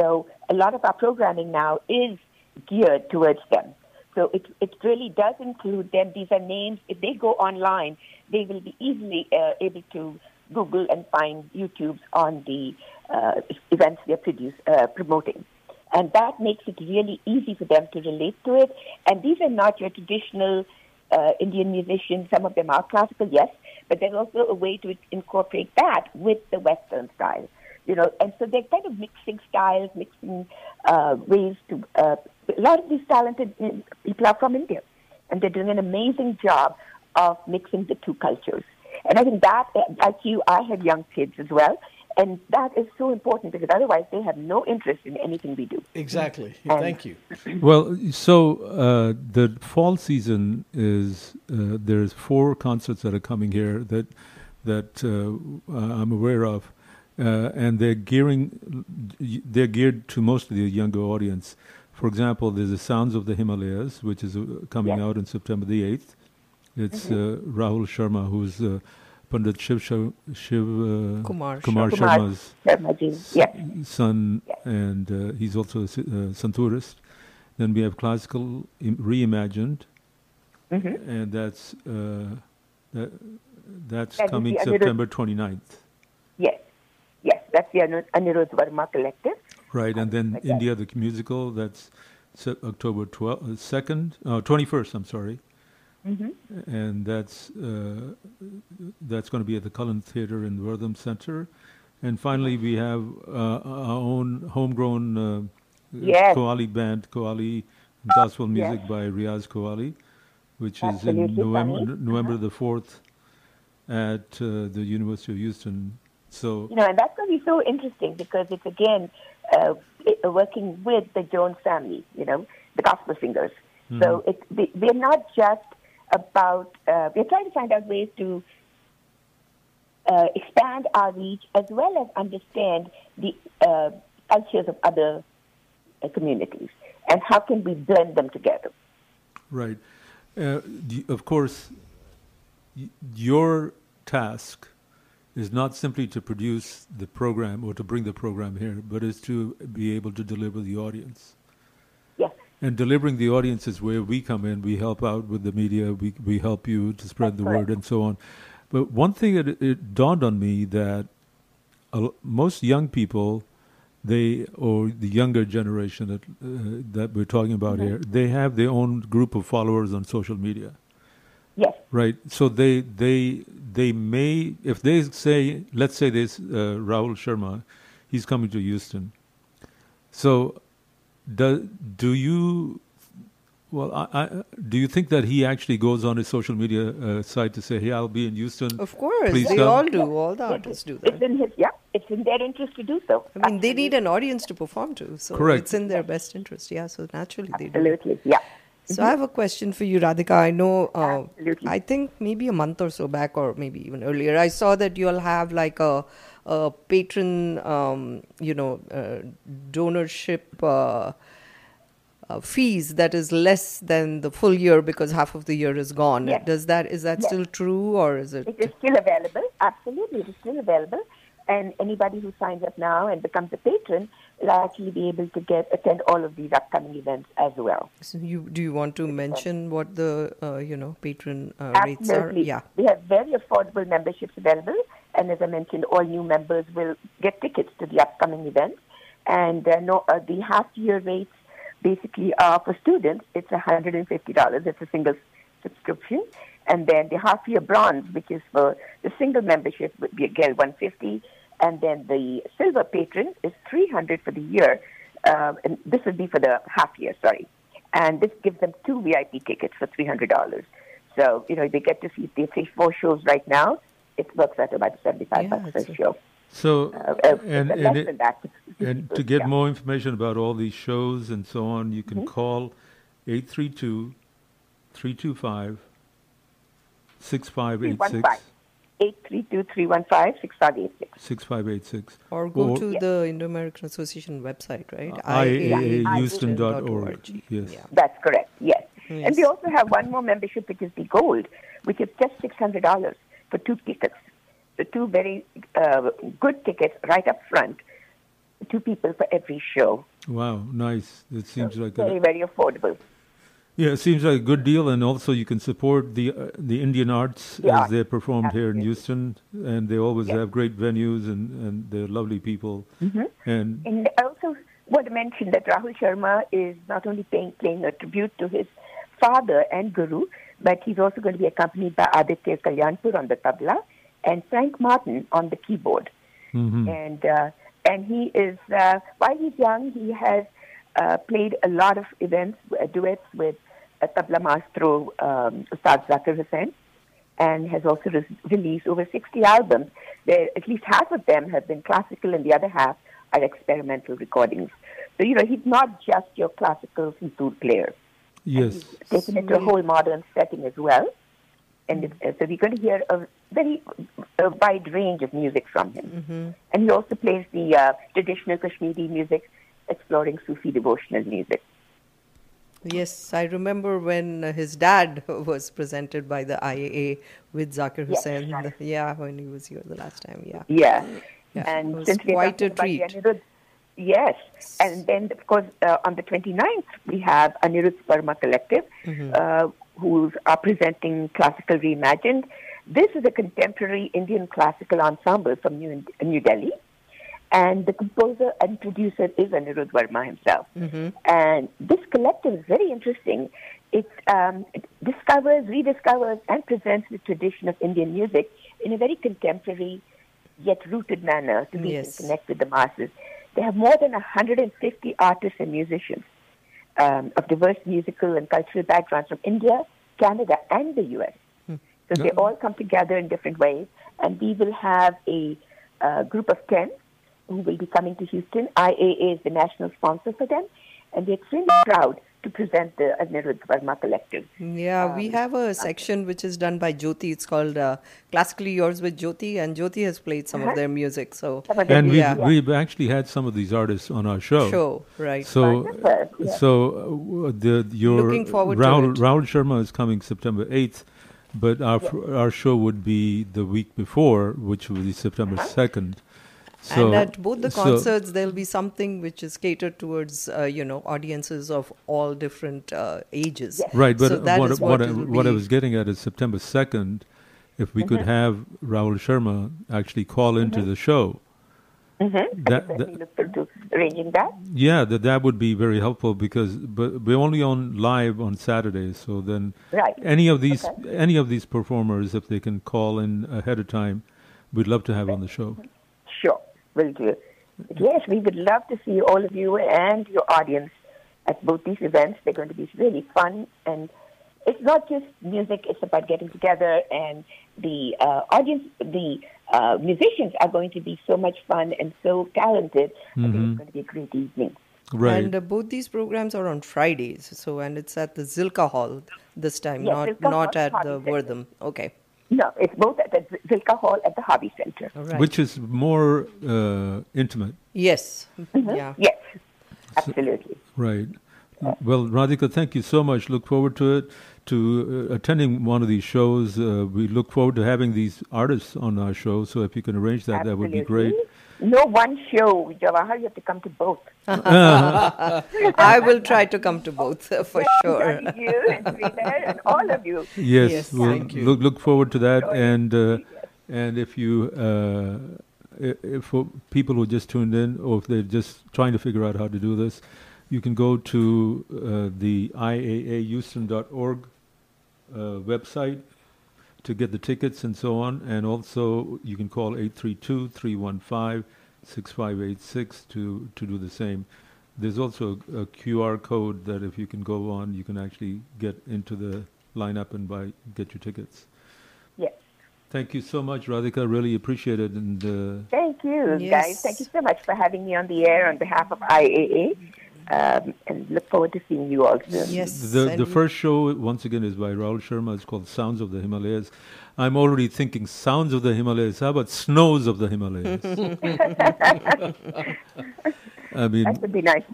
So a lot of our programming now is geared towards them. So it, it really does include them. These are names. If they go online, they will be easily uh, able to Google and find YouTubes on the uh, events they're produce, uh, promoting. And that makes it really easy for them to relate to it. And these are not your traditional uh, Indian musicians. Some of them are classical, yes, but there's also a way to incorporate that with the Western style. You know, and so they're kind of mixing styles, mixing uh, ways to. Uh, a lot of these talented uh, people are from India, and they're doing an amazing job of mixing the two cultures. And I think that, uh, like you, I have young kids as well, and that is so important because otherwise they have no interest in anything we do. Exactly. And- Thank you. Well, so uh, the fall season is uh, there's four concerts that are coming here that that uh, I'm aware of, uh, and they're gearing they're geared to mostly the younger audience. For example, there's the Sounds of the Himalayas, which is uh, coming Yes. out on September the eighth. It's uh, Rahul Sharma, who's uh, Pandit Shiv, Shah- Shiv uh, Kumar Kumar Sharma. Sharma's Sharmaji, yes. son, and uh, he's also a uh, santurist. Then we have classical Im- reimagined, Mhm. and that's uh, that, that's That coming the Anirudh- September 29th. Yes, yes, that's the Anirudh Verma Collective. Right, and then. India the musical that's October 12th, uh, second, uh, 21st. I'm sorry, hmm and that's uh, that's going to be at the Cullen Theatre in Wortham Center, and finally we have uh, our own homegrown uh, Yes. Qawwali band, Qawwali gospel music Yes. by Riyaaz Qawwali, which is in November Sunny. November the fourth at uh, the University of Houston. So You know, and that's going to be so interesting because it's again uh, it- working with the Jones family. You know, the gospel singers. So it, we're not just about. Uh, we're trying to find out ways to uh, expand our reach as well as understand the uh, cultures of other uh, communities and how can we blend them together. Right. Uh, of course, your task is not simply to produce the program or to bring the program here, but is to be able to deliver the audience. And delivering the audience is where we come in. We help out with the media. We we help you to spread the word and so on. But one thing that it, it dawned on me that l- most young people, they or the younger generation that uh, that we're talking about here, they have their own group of followers on social media. Yes. Right. So they they they may if they say let's say this uh, Rahul Sharma, he's coming to Houston. So, do do you? Well, I, I, do you think that he actually goes on his social media uh, site to say, "Hey, I'll be in Houston"? Of course, Please they come. all do. All the artists do that. It's in his yeah, it's in their interest to do so. I mean, they need an audience to perform to, so Correct. it's in their best interest. Yeah, so naturally they do. Absolutely, yeah. So I have a question for you, Radhika. I know, uh, I think maybe a month or so back, or maybe even earlier, I saw that you'll have like a, a patron, um, you know, uh, donorship uh, uh, fees that is less than the full year because half of the year is gone. Yes. Does that is that Yes. still true or is it? It is still available. Absolutely, it is still available. And anybody who signs up now and becomes a patron will actually be able to get attend all of these upcoming events as well. So you do you want to mention what the uh, you know patron uh, rates are? Absolutely. Yeah. We have very affordable memberships available. And as I mentioned, all new members will get tickets to the upcoming events. And uh, no, uh, the half year rates basically are for students, it's $150. It's a single subscription. And then the half year bronze, which is for the single membership, would be again 150 And then the silver patron is 300 for the year. Um, and this would be for the half year, sorry. And this gives them two VIP tickets for $300. So, you know, they get to see the three, four shows right now. It works out about 75 bucks per show. So, Uh, uh, and, and, it- and to get Yeah. more information about all these shows and so on, you can Mhm. call 832 325 6586. 832-315-6586. 6586. Or go to the Indo American Association website, right? IAAHouston.org. Yes. That's correct, yes. Yes. And we also have one more membership, which is the gold, which is just $600 for two tickets. So two very uh, good tickets right up front, two people for every show. Wow, nice. It seems like Very, a, very affordable. Yeah, it seems like a good deal, and also you can support the uh, the Indian arts Yeah, as they're performed here in Houston, and they always have great venues and and they're lovely people. Mhm. And And I also want to mention that Rahul Sharma is not only paying, playing a tribute to his father and guru, but he's also going to be accompanied by Aditya Kalyanpur on the tabla and Frank Martin on the keyboard. Mhm. And uh, and he is uh, while he's young, he has uh, played a lot of events, uh, duets with uh, tabla maestro um, Ustad Zakir Hussain, and has also re- released over 60 albums. There, at least half of them have been classical, and the other half are experimental recordings. So you know, he's not just your classical santoor player. yes, Taken into a whole modern setting as well. And it, uh, so we're going to hear a very a wide range of music from him. Mm-hmm. And he also plays the uh, traditional Kashmiri music, exploring Sufi devotional music. Yes, I remember when uh, his dad was presented by the IAA with Zakir Yes, Hussain. right. Yeah, when he was here the last time. Yeah. Yeah. Yeah, and it was since quite a treat. Anirudh, yes. And then, of course, uh, on the 29th, we have Anirudh Varma Collective, Mhm. uh, who are presenting Classical Reimagined. This is a contemporary Indian classical ensemble from New, New Delhi. And the composer and producer is Anirudh Varma himself. Mm-hmm. And this collective is very interesting. It, um, it discovers, rediscovers, and presents the tradition of Indian music in a very contemporary yet rooted manner to be Yes. connect with the masses. They have more than 150 artists and musicians um, of diverse musical and cultural backgrounds from India, Canada, and the U.S. So they all come together in different ways, and we will have a uh, group of 10 who will be coming to Houston. IAA is the national sponsor for them, and we're extremely proud to present the Anirudh Varma Collective. Yeah, we have a section which is done by Jyoti. It's called uh, Classically Yours with Jyoti, and Jyoti has played some Uh-huh. of their music. So, and we've, yeah. we've actually had some of these artists on our show. Show, right. So, Wonderful, yeah. so uh, the your Looking forward to it. Rahul Sharma is coming September eighth, but our fr- our show would be the week before, which would be September 2nd So, and at both the so- concerts, there'll be something which is catered towards, uh, you know, audiences of all different uh, ages. Right, but so that what, is what, I, what I was getting at is September 2nd, if we could Mhm. have Rahul Sharma actually call into Mhm. the show. Mm-hmm. That- I that- certainly look arranging that. Yeah, that that would be very helpful because but we're only on live on Saturdays, so then Right. any of these Okay. any of these performers, if they can call in ahead of time, we'd love to have on the show. Sure, will do. Yes, we would love to see all of you and your audience at both these events. They're going to be really fun, and it's not just music; it's about getting together. And the uh, audience, the uh, musicians, are going to be so much fun and so talented. I think it's going to be a great evening. Right. And uh, both these programs are on Fridays. So, and it's at the Zilkha Hall this time, Yes, not Zilkha not Hall, at the Center. Wortham. Okay. No, it's both at the Zilkha Hall at the Hobby Center. Which is more uh, intimate, Yes. Mhm. Yeah. Yes, absolutely. right? Well, Radhika, thank you so much. Look forward to it, to uh, attending one of these shows. Uh, we look forward to having these artists on our show. So if you can arrange that, that would be great. No one show, Jawahar. You have to come to both. I will try to come to both uh, for sure. you and Sridhar and all of you. Yes, we'll look look forward to that. And uh, and if you uh, if for people who just tuned in, or if they're just trying to figure out how to do this, you can go to uh, the IAAHouston.org uh, website to get the tickets and so on. And also, you can call 832 315 6586 to to do the same. There's also a, a QR code that if you can go on, you can actually get into the lineup and buy get your tickets. Yes. Thank you so much, Radhika. Really appreciate it. And uh, Thank you, Yes. guys. Thank you so much for having me on the air on behalf of IAA. Um, and look forward to seeing you all soon. Yes. the the first show once again is by Rahul Sharma. It's called Sounds of the Himalayas. I'm already thinking Sounds of the Himalayas. How about Snows of the Himalayas? I mean, that would be nice.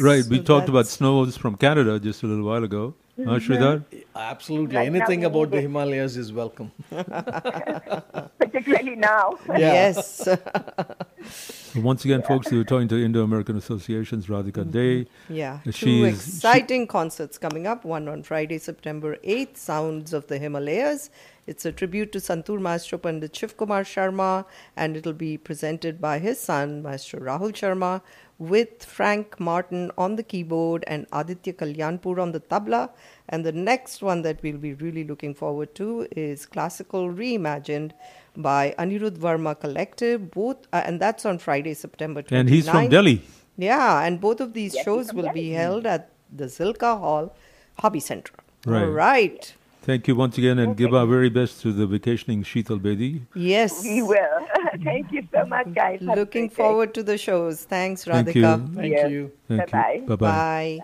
right? We talked about snows from Canada just a little while ago. Huh, Sridhar? Absolutely. Right Anything we about the. Himalayas is welcome. Particularly now. Yes. Once again, folks, we were talking to Indo-American Associations, Radhika Day. Yeah, two she's- she- exciting concerts coming up. One on Friday, September 8th, Sounds of the Himalayas. It's a tribute to Santoor Maestro Pandit Shiv Kumar Sharma, and it'll be presented by his son, Maestro Rahul Sharma, with Frank Martin on the keyboard and Aditya Kalyanpur on the tabla. And the next one that we'll be really looking forward to is Classical Reimagined by Anirudh Varma Collective, both, uh, and that's on Friday, September 29th. And he's from Delhi. Yeah, and both of these shows will be held at the Zilkha Hall Hobby Center. Right. All right. Thank you once again, and give our very best to the vacationing Sheetal Bedi. Yes. We will. Thank you so much, guys. Have Looking great day. forward to the shows. Thanks, Thank Radhika. you. Thank Yes. you. Thank Bye-bye. you. Bye-bye. Bye.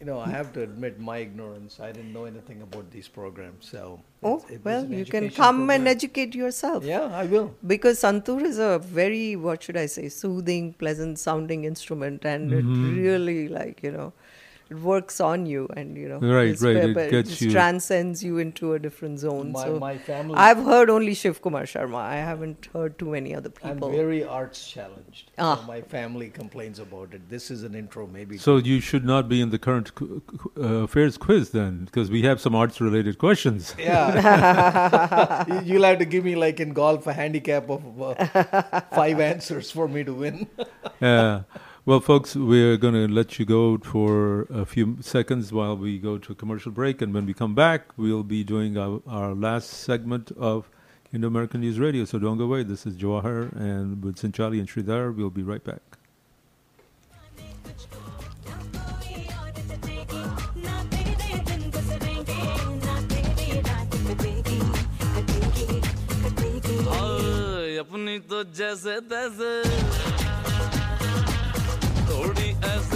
You know, I have to admit my ignorance. I didn't know anything about these programs. So, Oh, it's- it well, you can education come and educate yourself. Yeah, I will. Because Santoor is a very, what should I say, soothing, pleasant sounding instrument, and Mhm. it really, like, you know, it works on you and, you know, Right, right, it but gets just you- transcends you into a different zone. My- so my family- I've heard only Shiv Kumar Sharma. I haven't heard too many other people I'm very arts challenged. Ah. So my family complains about it. This is an intro, maybe. So you should not be in the current qu- qu- uh, affairs quiz then, because we have some arts-related questions. Yeah. You- You'll have to give me, like in golf, a handicap of uh, five answers for me to win. Uh, well, folks, we're going to let you go for a few seconds while we go to a commercial break. And when we come back, we'll be doing our, our last segment of Indo American News Radio. So don't go away. This is Jawahar and with Sanchali and Sridhar. We'll be right back. अपनी तो जैसे तैसे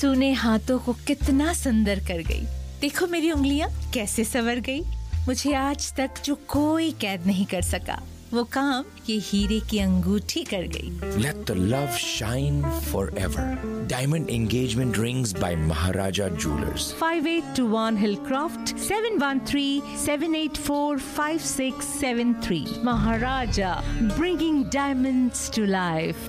सुने हाथों को कितना सुंदर कर गई। देखो मेरी उंगलियाँ कैसे सवर गई। मुझे आज तक जो कोई कैद नहीं कर सका वो काम ये हीरे की अंगूठी कर गई। Let the love shine forever diamond engagement rings by Maharaja jewellers five eight two one Hillcroft seven one three seven eight four five six seven three Maharaja bringing diamonds to life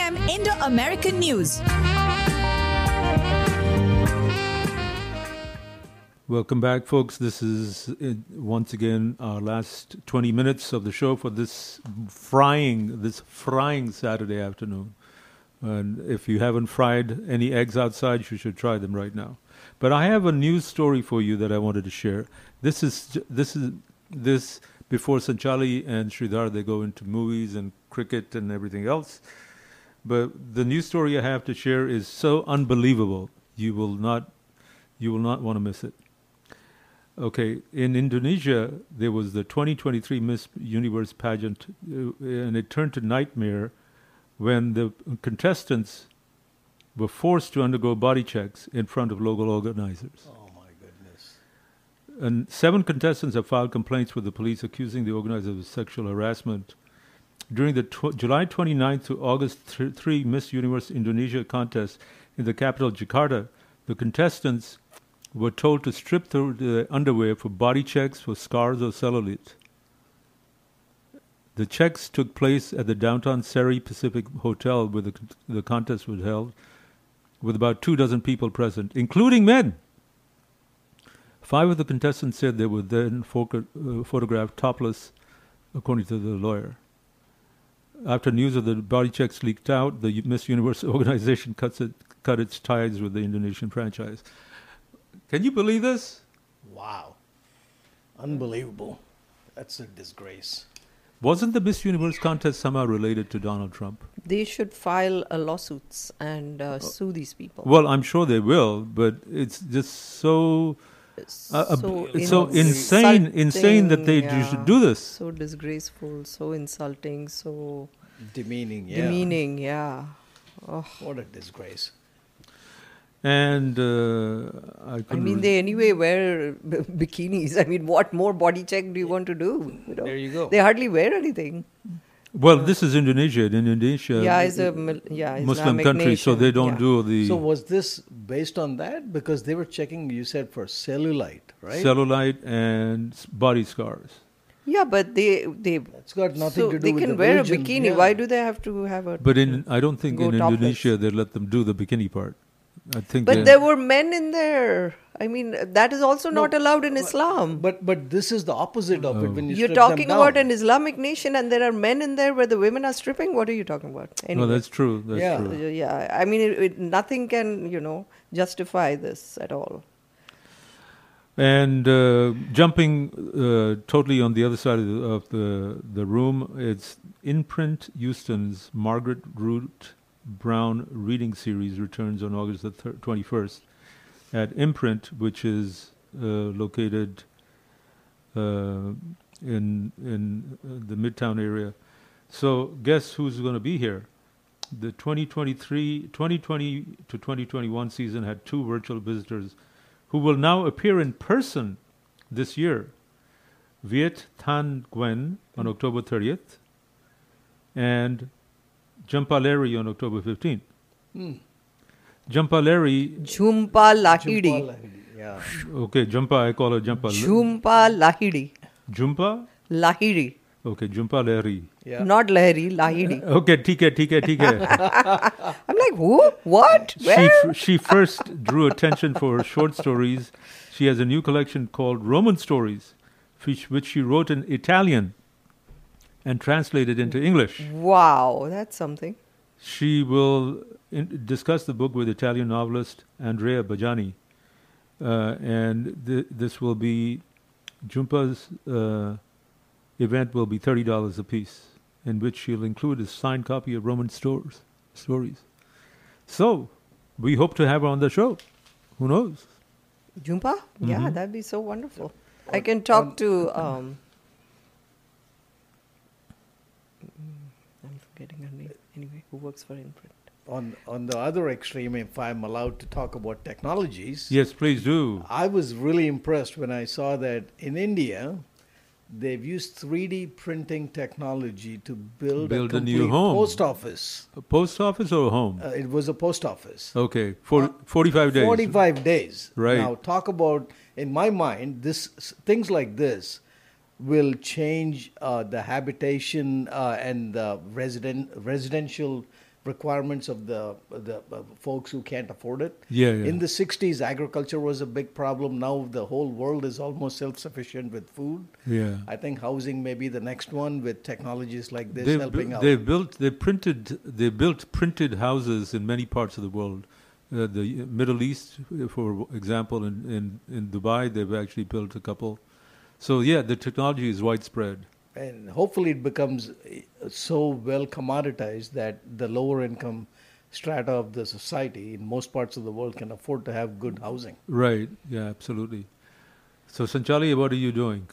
Indo American News. Welcome back, folks. This is uh, once again our last 20 minutes of the show for this frying, this frying Saturday afternoon. And if you haven't fried any eggs outside, you should try them right now. But I have a news story for you that I wanted to share. This is this is this before Sanchali and Sridhar they go into movies and cricket and everything else. But the news story I have to share is so unbelievable. You will not you will not want to miss it. Okay, in Indonesia, there was the 2023 Miss Universe pageant, uh, and it turned to nightmare when the contestants were forced to undergo body checks in front of local organizers. Oh my goodness. And seven contestants have filed complaints with the police accusing the organizers of sexual harassment. During the tw- July 29th to August th- 3 Miss Universe Indonesia contest in the capital Jakarta, the contestants were told to strip through their underwear for body checks for scars or cellulite. The checks took place at the downtown Sari Pacific Hotel where the, the contest was held, with about two dozen people present, including men. Five of the contestants said they were then uh, photographed topless, according to the lawyer. After news of the body checks leaked out, the Miss Universe organization cuts it, cut its ties with the Indonesian franchise. Can you believe this? Wow. Unbelievable. That's a disgrace. Wasn't the Miss Universe contest somehow related to Donald Trump? They should file uh, lawsuits and uh, sue these people. Well, I'm sure they will, but it's just so uh, uh, so it's so insane, insane that they insulting, should yeah. do this. So disgraceful, so insulting, so Demeaning, yeah. demeaning. Yeah. Oh. What a disgrace. And uh, I, I mean, re- they anyway wear b- bikinis. I mean, what more body check do you want to do? You know? There you go. They hardly wear anything. Well, this is Indonesia. and Indonesia, Yeah, it's a mil- yeah, Muslim Islamic country, so they don't yeah. do the So was this based on that? Because they were checking, you said, for cellulite, right? cellulite and body scars. Yeah, but they they. It's got nothing so to do they with can the wear religion, a bikini. yeah. Why do they have to have a? But in I don't think Go in topless. Indonesia they let them do the bikini part. I think. But they- there were men in there. I mean, that is also not allowed in Islam. But but this is the opposite of it. When you You're strip them talking down. about an Islamic nation, and there are men in there where the women are stripping. What are you talking about? No, that's true. That's Yeah. true. Yeah, I mean, it, it, nothing can you know justify this at all. And uh, jumping uh, totally on the other side of the, of the the room, it's Inprint Houston's Margaret Root Brown reading series returns on August the thir- 21st at Inprint, which is uh, located uh, in in uh, the Midtown area. So, guess who's going to be here? The 2023, 2020 to 2021 season had two virtual visitors who will now appear in person this year. Viet Thanh Nguyen on October 30th and Jhumpa Larry on October 15th. Hmm. Jhumpa Larry, Jhumpa Lahidi. Yeah. okay, Jhumpa, I call her Jhumpa. Jhumpa Lahidi. Jhumpa? Lahiri. Okay, Jhumpa Larry. Yeah. Not Lahiri, Lahidi. Okay, ठीक है, ठीक है, ठीक है. I'm like, who? What? she, Where? f- she first drew attention for her short stories. She has a new collection called Roman Stories, which, which she wrote in Italian and translated into English. Wow, that's something. She will in, discuss the book with Italian novelist Andrea Bajani. Uh, and th- this will be, Jumpa's uh, event will be $30 a piece, in which she'll include a signed copy of Roman stores, stories. So, we hope to have her on the show. Who knows? Jhumpa? Yeah, Mhm. that'd be so wonderful. I can talk to. Um, mm, her name. Anyway, who works for Inprint? on on the other extreme, if I'm allowed to talk about technologies, Yes, please do. I was really impressed when I saw that in India, they've used 3D printing technology to build, Build a, a new complete home. post office. A post office or a home? Uh, it was a post office. okay, for, 45 days. 45 days. Right. Now, talk about, in my mind, this things like this will change uh, the habitation uh, and the resident residential requirements of the the uh, folks who can't afford it. Yeah, yeah. In the 60s, agriculture was a big problem. Now the whole world is almost self-sufficient with food. Yeah. I think housing may be the next one with technologies like this They've, helping bu- out. they've built, they printed, they built printed houses in many parts of the world. Uh, the Middle East, for example, in, in, in Dubai, they've actually built a couple. So yeah, the technology is widespread. and hopefully it becomes uh, so well commoditized that the lower income strata of the society in most parts of the world can afford to have good housing. Right. Yeah, absolutely. So Sanchali, what are you doing?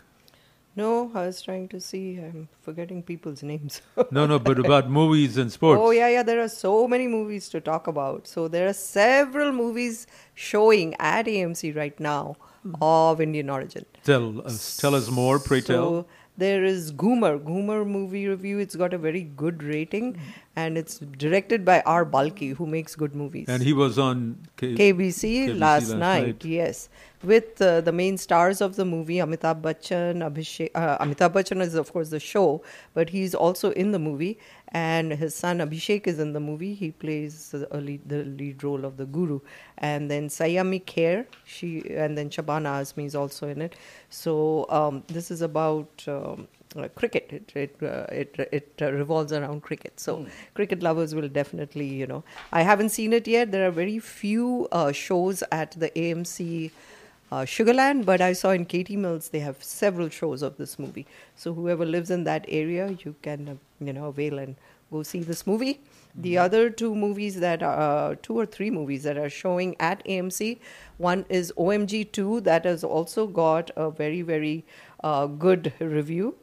No, I was trying to see. I'm forgetting people's names. No, no, but about movies and sports. Oh, yeah, yeah. There are so many movies to talk about. So there are several movies showing at AMC right now of Indian origin. Tell us, tell us more, pray tell. So there is Ghoomer, Ghoomer movie review. It's got a very good rating, and it's directed by R. Balki, who makes good movies. And he was on K- KBC, last, night, yes, with uh, the main stars of the movie Amitabh Bachchan. Abhishek, uh, Amitabh Bachchan is of course the show, but he's also in the movie, and his son Abhishek is in the movie. He plays the lead, the lead role of the guru, and then Sayami Kher, she, and then Shabana Azmi is also in it. So um, this is about. Um, uh, cricket. It it uh, it, it uh, revolves around cricket. So cricket lovers will definitely, you know, I haven't seen it yet. There are very few uh, shows at the AMC. Uh, Sugarland, but I saw in Katy Mills they have several shows of this movie. So whoever lives in that area, you can uh, you know avail and go see this movie. The other two movies that are uh, two or three movies that are showing at AMC. One is OMG Two that has also got a very very uh, good review.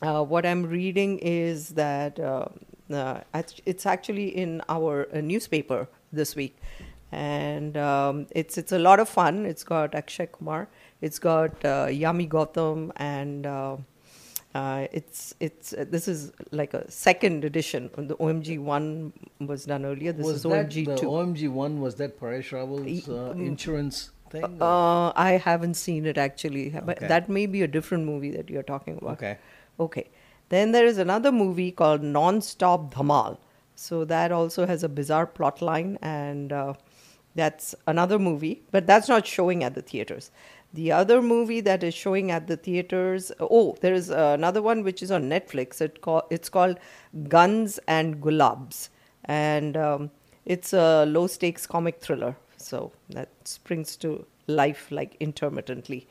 Uh, what I'm reading is that uh, uh, it's actually in our uh, newspaper this week, and um, it's it's a lot of fun. It's got Akshay Kumar, it's got uh, Yami Gautam, and uh, uh, it's it's uh, this is like a second edition. The OMG one was done earlier. This was is that OMG the two. OMG one? Was that Paresh Rawal's uh, mm, insurance thing? Uh, I haven't seen it actually, but Okay. that may be a different movie that you're talking about. Okay. Okay. Then there is another movie called Non-Stop Dhamal. So that also has a bizarre plot line, and uh, that's another movie, but that's not showing at the theaters. The other movie that is showing at the theaters, oh, there is another one which is on Netflix. It it's called Guns and Gulabs, and um, it's a low stakes comic thriller. So that springs to life like intermittently.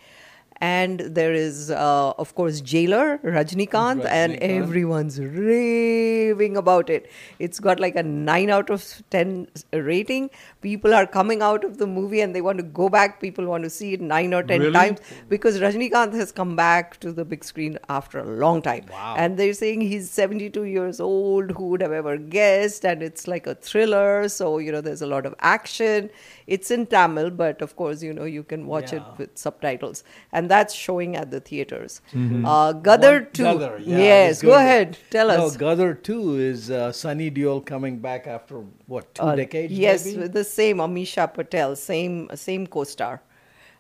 And there is, uh, of course, Jailer, Rajnikant, and everyone's raving about it. It's got like a 9 out of 10 rating. People are coming out of the movie and they want to go back. People want to see it 9 or 10 Really? times because Rajnikant has come back to the big screen after a long time. Wow. And they're saying he's 72 years old. Who would have ever guessed? And it's like a thriller. So, you know, there's a lot of action. It's in Tamil, but of course, you know, you can watch it with subtitles. And that's showing at the theaters. Mhm. Uh, Gadar One- 2. Gadar, yeah, yes, go ahead. Tell no, us. Gadar 2 is uh, Sunny Deol coming back after, what, two Uh, decades? Yes, maybe? the same Amisha Patel, same same co-star,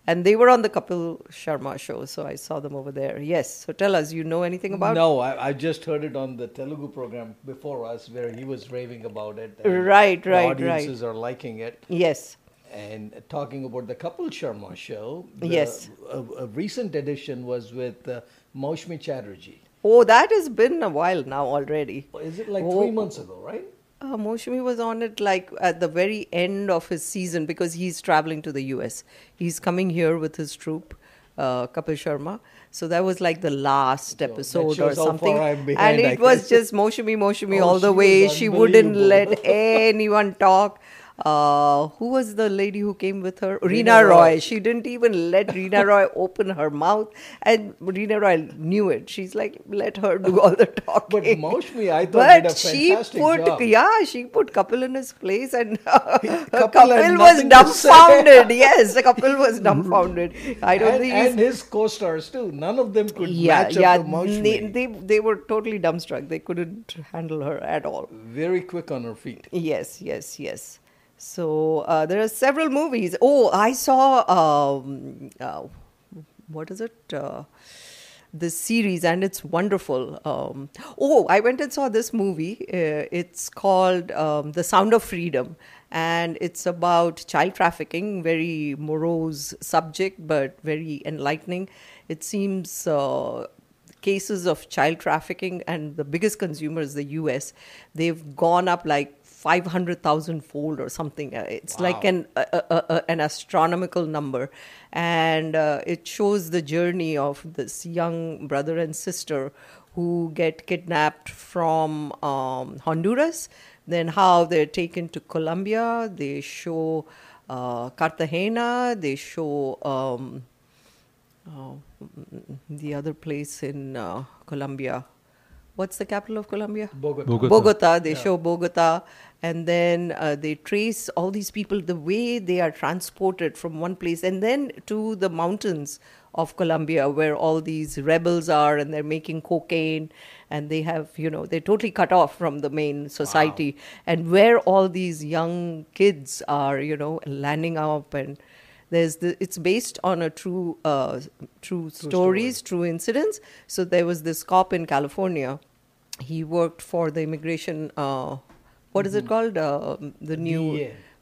and they were on the Kapil Sharma show, so I saw them over there. Yes, so tell us, you know anything about? No, I, I just heard it on the Telugu program before us where he was raving about it. and Right, the right, audiences are liking it. Yes. And talking about the Kapil Sharma show, the- Yes. a, a recent edition was with uh, Maushmi Chatterjee. Oh, that has been a while now already. Is it like Oh. three months ago, right? Uh, Moshmi was on it like at the very end of his season because he's traveling to the US. He's coming here with his troupe, uh, Kapil Sharma. So that was like the last episode or something. and behind, I it was just Moshmi, Moshmi Oh, all the way. She wouldn't let anyone talk. Uh, who was the lady who came with her? Reena, Roy. Roy. She didn't even let Reena Roy open her mouth, and Reena Roy knew it. She's like, let her do all the talking. But Maushmi, I thought But did a she put, job. yeah, she put Kapil in his place, and uh, Kapil was nothing to say. dumbfounded. yes, Kapil was dumbfounded. I don't and, think and his co-stars too. None of them could yeah, match yeah. up to Maushmi. They, they they were totally dumbstruck. They couldn't handle her at all. Very quick on her feet. Yes, yes, yes. So uh, there are several movies. Oh, I saw um, uh, what is it? Uh, this series, and it's wonderful. Um, oh, I went and saw this movie. Uh, it's called um, The Sound of Freedom, and it's about child trafficking. Very morose subject, but very enlightening. It seems. Uh, cases of child trafficking and the biggest consumer is the US they've gone up like 500,000 fold or something Uh, it's like an a, a, a, an astronomical number and uh, it shows the journey of this young brother and sister who get kidnapped from um, Honduras then how they're taken to Colombia they show uh, Cartagena they show um, oh, the other place in uh, Colombia. What's the capital of Colombia? Bogota. Bogota. Bogota. They Yeah. show Bogota, and then uh, they trace all these people, the way they are transported from one place, and then to the mountains of Colombia, where all these rebels are, and they're making cocaine, and they have, you know, they're totally cut off from the main society, and where all these young kids are, you know, landing up and there's the it's based on a true uh, true stories true incidents. So there was this cop in california. He worked for the immigration uh, what is it called? Uh, the new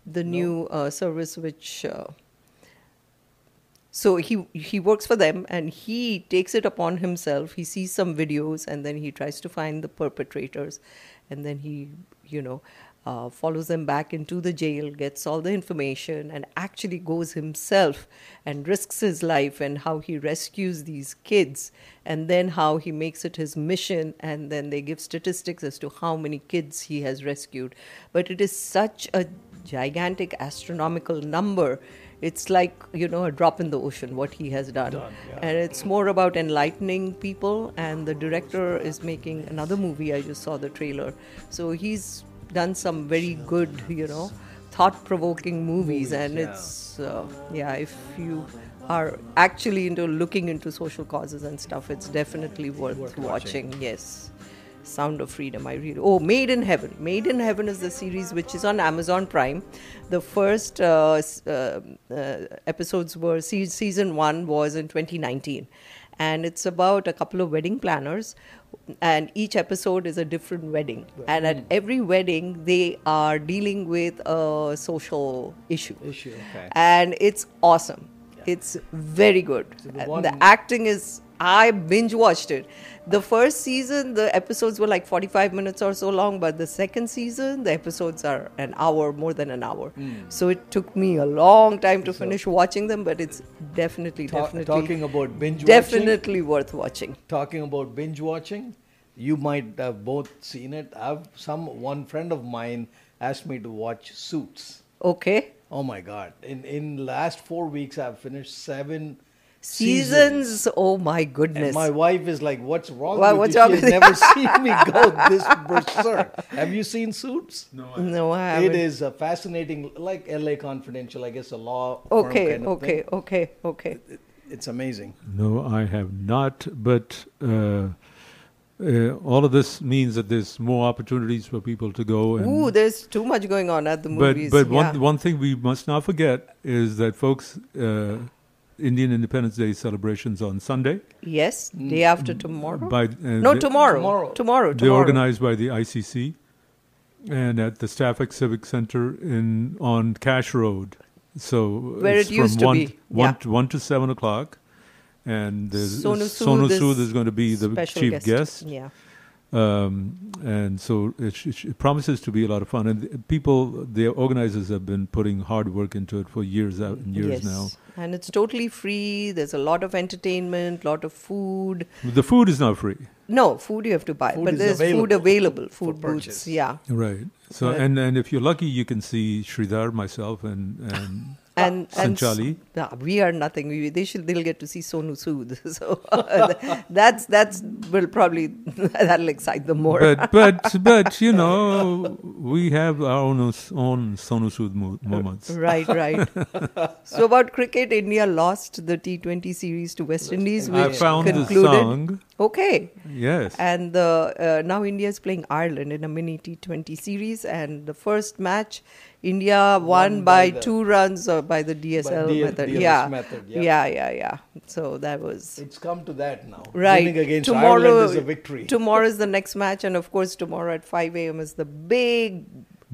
the new uh, service which uh, so he he works for them and he takes it upon himself. He sees some videos and then he tries to find the perpetrators and then he you know uh, follows them back into the jail gets all the information and actually goes himself and risks his life and how he rescues these kids and then how he makes it his mission and then they give statistics as to how many kids he has rescued. But it is such a gigantic astronomical number. It's like you know a drop in the ocean what he has done, and it's more about enlightening people and the director is making another movie. I just saw the trailer. So he's done some very good you know thought-provoking movies, Movies, and yeah. it's uh, yeah if you are actually into looking into social causes and stuff it's definitely worth, Worth watching. watching. yes Sound of Freedom. I really. Oh, Made in Heaven. Made in Heaven is the series which is on Amazon Prime. The first uh, uh, uh, episodes were se- season one was in 2019, and it's about a couple of wedding planners, and each episode is a different wedding, and at hmm. every wedding they are dealing with a social issue. Issue, okay. And it's awesome. It's very good. the one- the acting is I binge watched it. The first season, the episodes were like 45 minutes or so long, but the second season, the episodes are an hour, more than an hour. Mm. So it took me a long time to finish watching them, but it's definitely, Ta- definitely, talking about binge watching. definitely worth watching. Talking about binge watching, you might have both seen it. I've some one friend of mine asked me to watch Suits. Okay. Oh my god! In in last four weeks, I've finished seven Seasons, oh my goodness. And my wife is like, "What's wrong Why- with what's you?" wrong She with you? never seen me go this berserk. Have you seen Suits? No, No, I haven't. is a fascinating, like L.A. Confidential. I guess a law. firm Okay, kind of okay, thing. okay, okay. It's amazing. No, I have not. But uh, uh, all of this means that there's more opportunities for people to go. And Ooh, there's too much going on at the but movies. but yeah. one one thing we must not forget is that folks, uh, Indian Independence Day celebrations on Sunday. Yes, day after tomorrow. By uh, no, they- tomorrow. Tomorrow. Tomorrow. They're organized by the ICC and at the Stafford Civic Center in on Cash Road. So Where it's it used from to one, be, one yeah. to one to seven o'clock, and there's Sonu Sonu Sood is going to be the chief guest. guest. Yeah. Um, and so it, sh- it promises to be a lot of fun. And the people, the organizers have been putting hard work into it for years out and years yes. now. And it's totally free. There's a lot of entertainment, lot of food. The food is not free. No, food you have to buy, Food but there's available food available, food booths. purchase. Yeah. Right. So Right. and and if you're lucky, you can see Sridhar, myself, and and and and Sanchali. yeah, we are nothing. We, they should they'll get to see Sonu Sood. So that's that's will probably that'll excite them more. but but but you know we have our own own Sonu Sood mo- moments. Right, right. so about cricket, India lost the T20 series to West Indies, I which found the concluded. song. Okay. Yes. And the uh, now India is playing Ireland in a mini T20 series, and the first match, India won, by, by the- two runs uh, by the DSL D- method. DLS yeah. method, yeah. yeah, yeah, yeah. So that was It's come to that now. right. Winning against tomorrow Ireland is a victory. Tomorrow is the next match, and of course tomorrow at 5 a.m. is the big.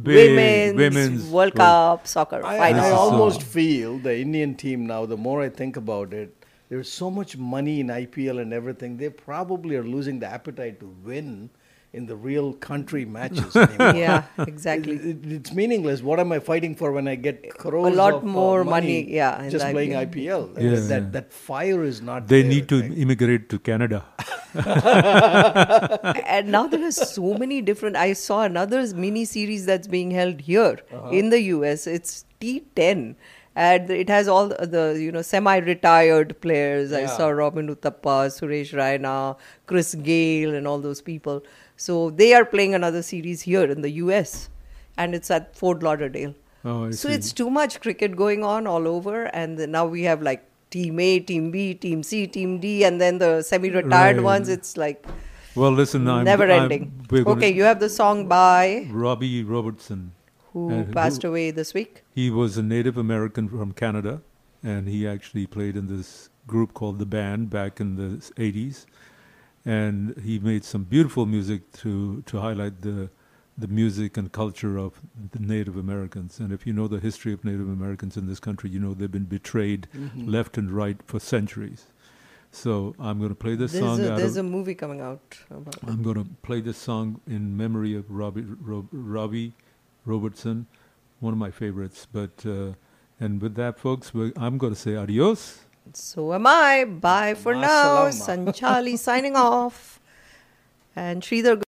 Big women's, women's World World- Cup soccer I, final. I almost feel the Indian team now, the more I think about it, there's so much money in IPL and everything, they probably are losing the appetite to win in the real country matches anymore. Yeah, exactly. It- it- it's meaningless. What am I fighting for when I get crores lot of, uh, more money, yeah, just the playing IPL. IPL? Yeah. That, that fire is not They there, need to think. immigrate to Canada. and now there are so many different. I saw another mini series that's being held here Uh-huh. in the US. It's T10. And it has all the, the, you know semi-retired players. I saw Robin Uthappa, Suresh Raina, Chris Gayle, and all those people. So they are playing another series here in the US, and it's at Fort Lauderdale. Oh, I so see. it's too much cricket going on all over, and now we have like Team A, Team B, Team C, Team D, and then the semi-retired Right. ones. It's like Well, listen, I'm never I'm- ending. Okay, you have the song by Robbie Robertson, who uh, and passed away this week. He was a Native American from Canada, and he actually played in this group called the Band back in the 80s. And he made some beautiful music to, to highlight the, the music and culture of the Native Americans. And if you know the history of Native Americans in this country, you know they've been betrayed Mhm. left and right for centuries. So I'm going to play this There's, song a, there's of, a movie coming out about. I'm going to play this song in memory of Robbie, Rob, Robbie Robertson, one of my favorites. But uh, and with that, folks, we I'm going to say adios. So am I. Bye for now. Masalama. Sanchali signing off. And Sridhar.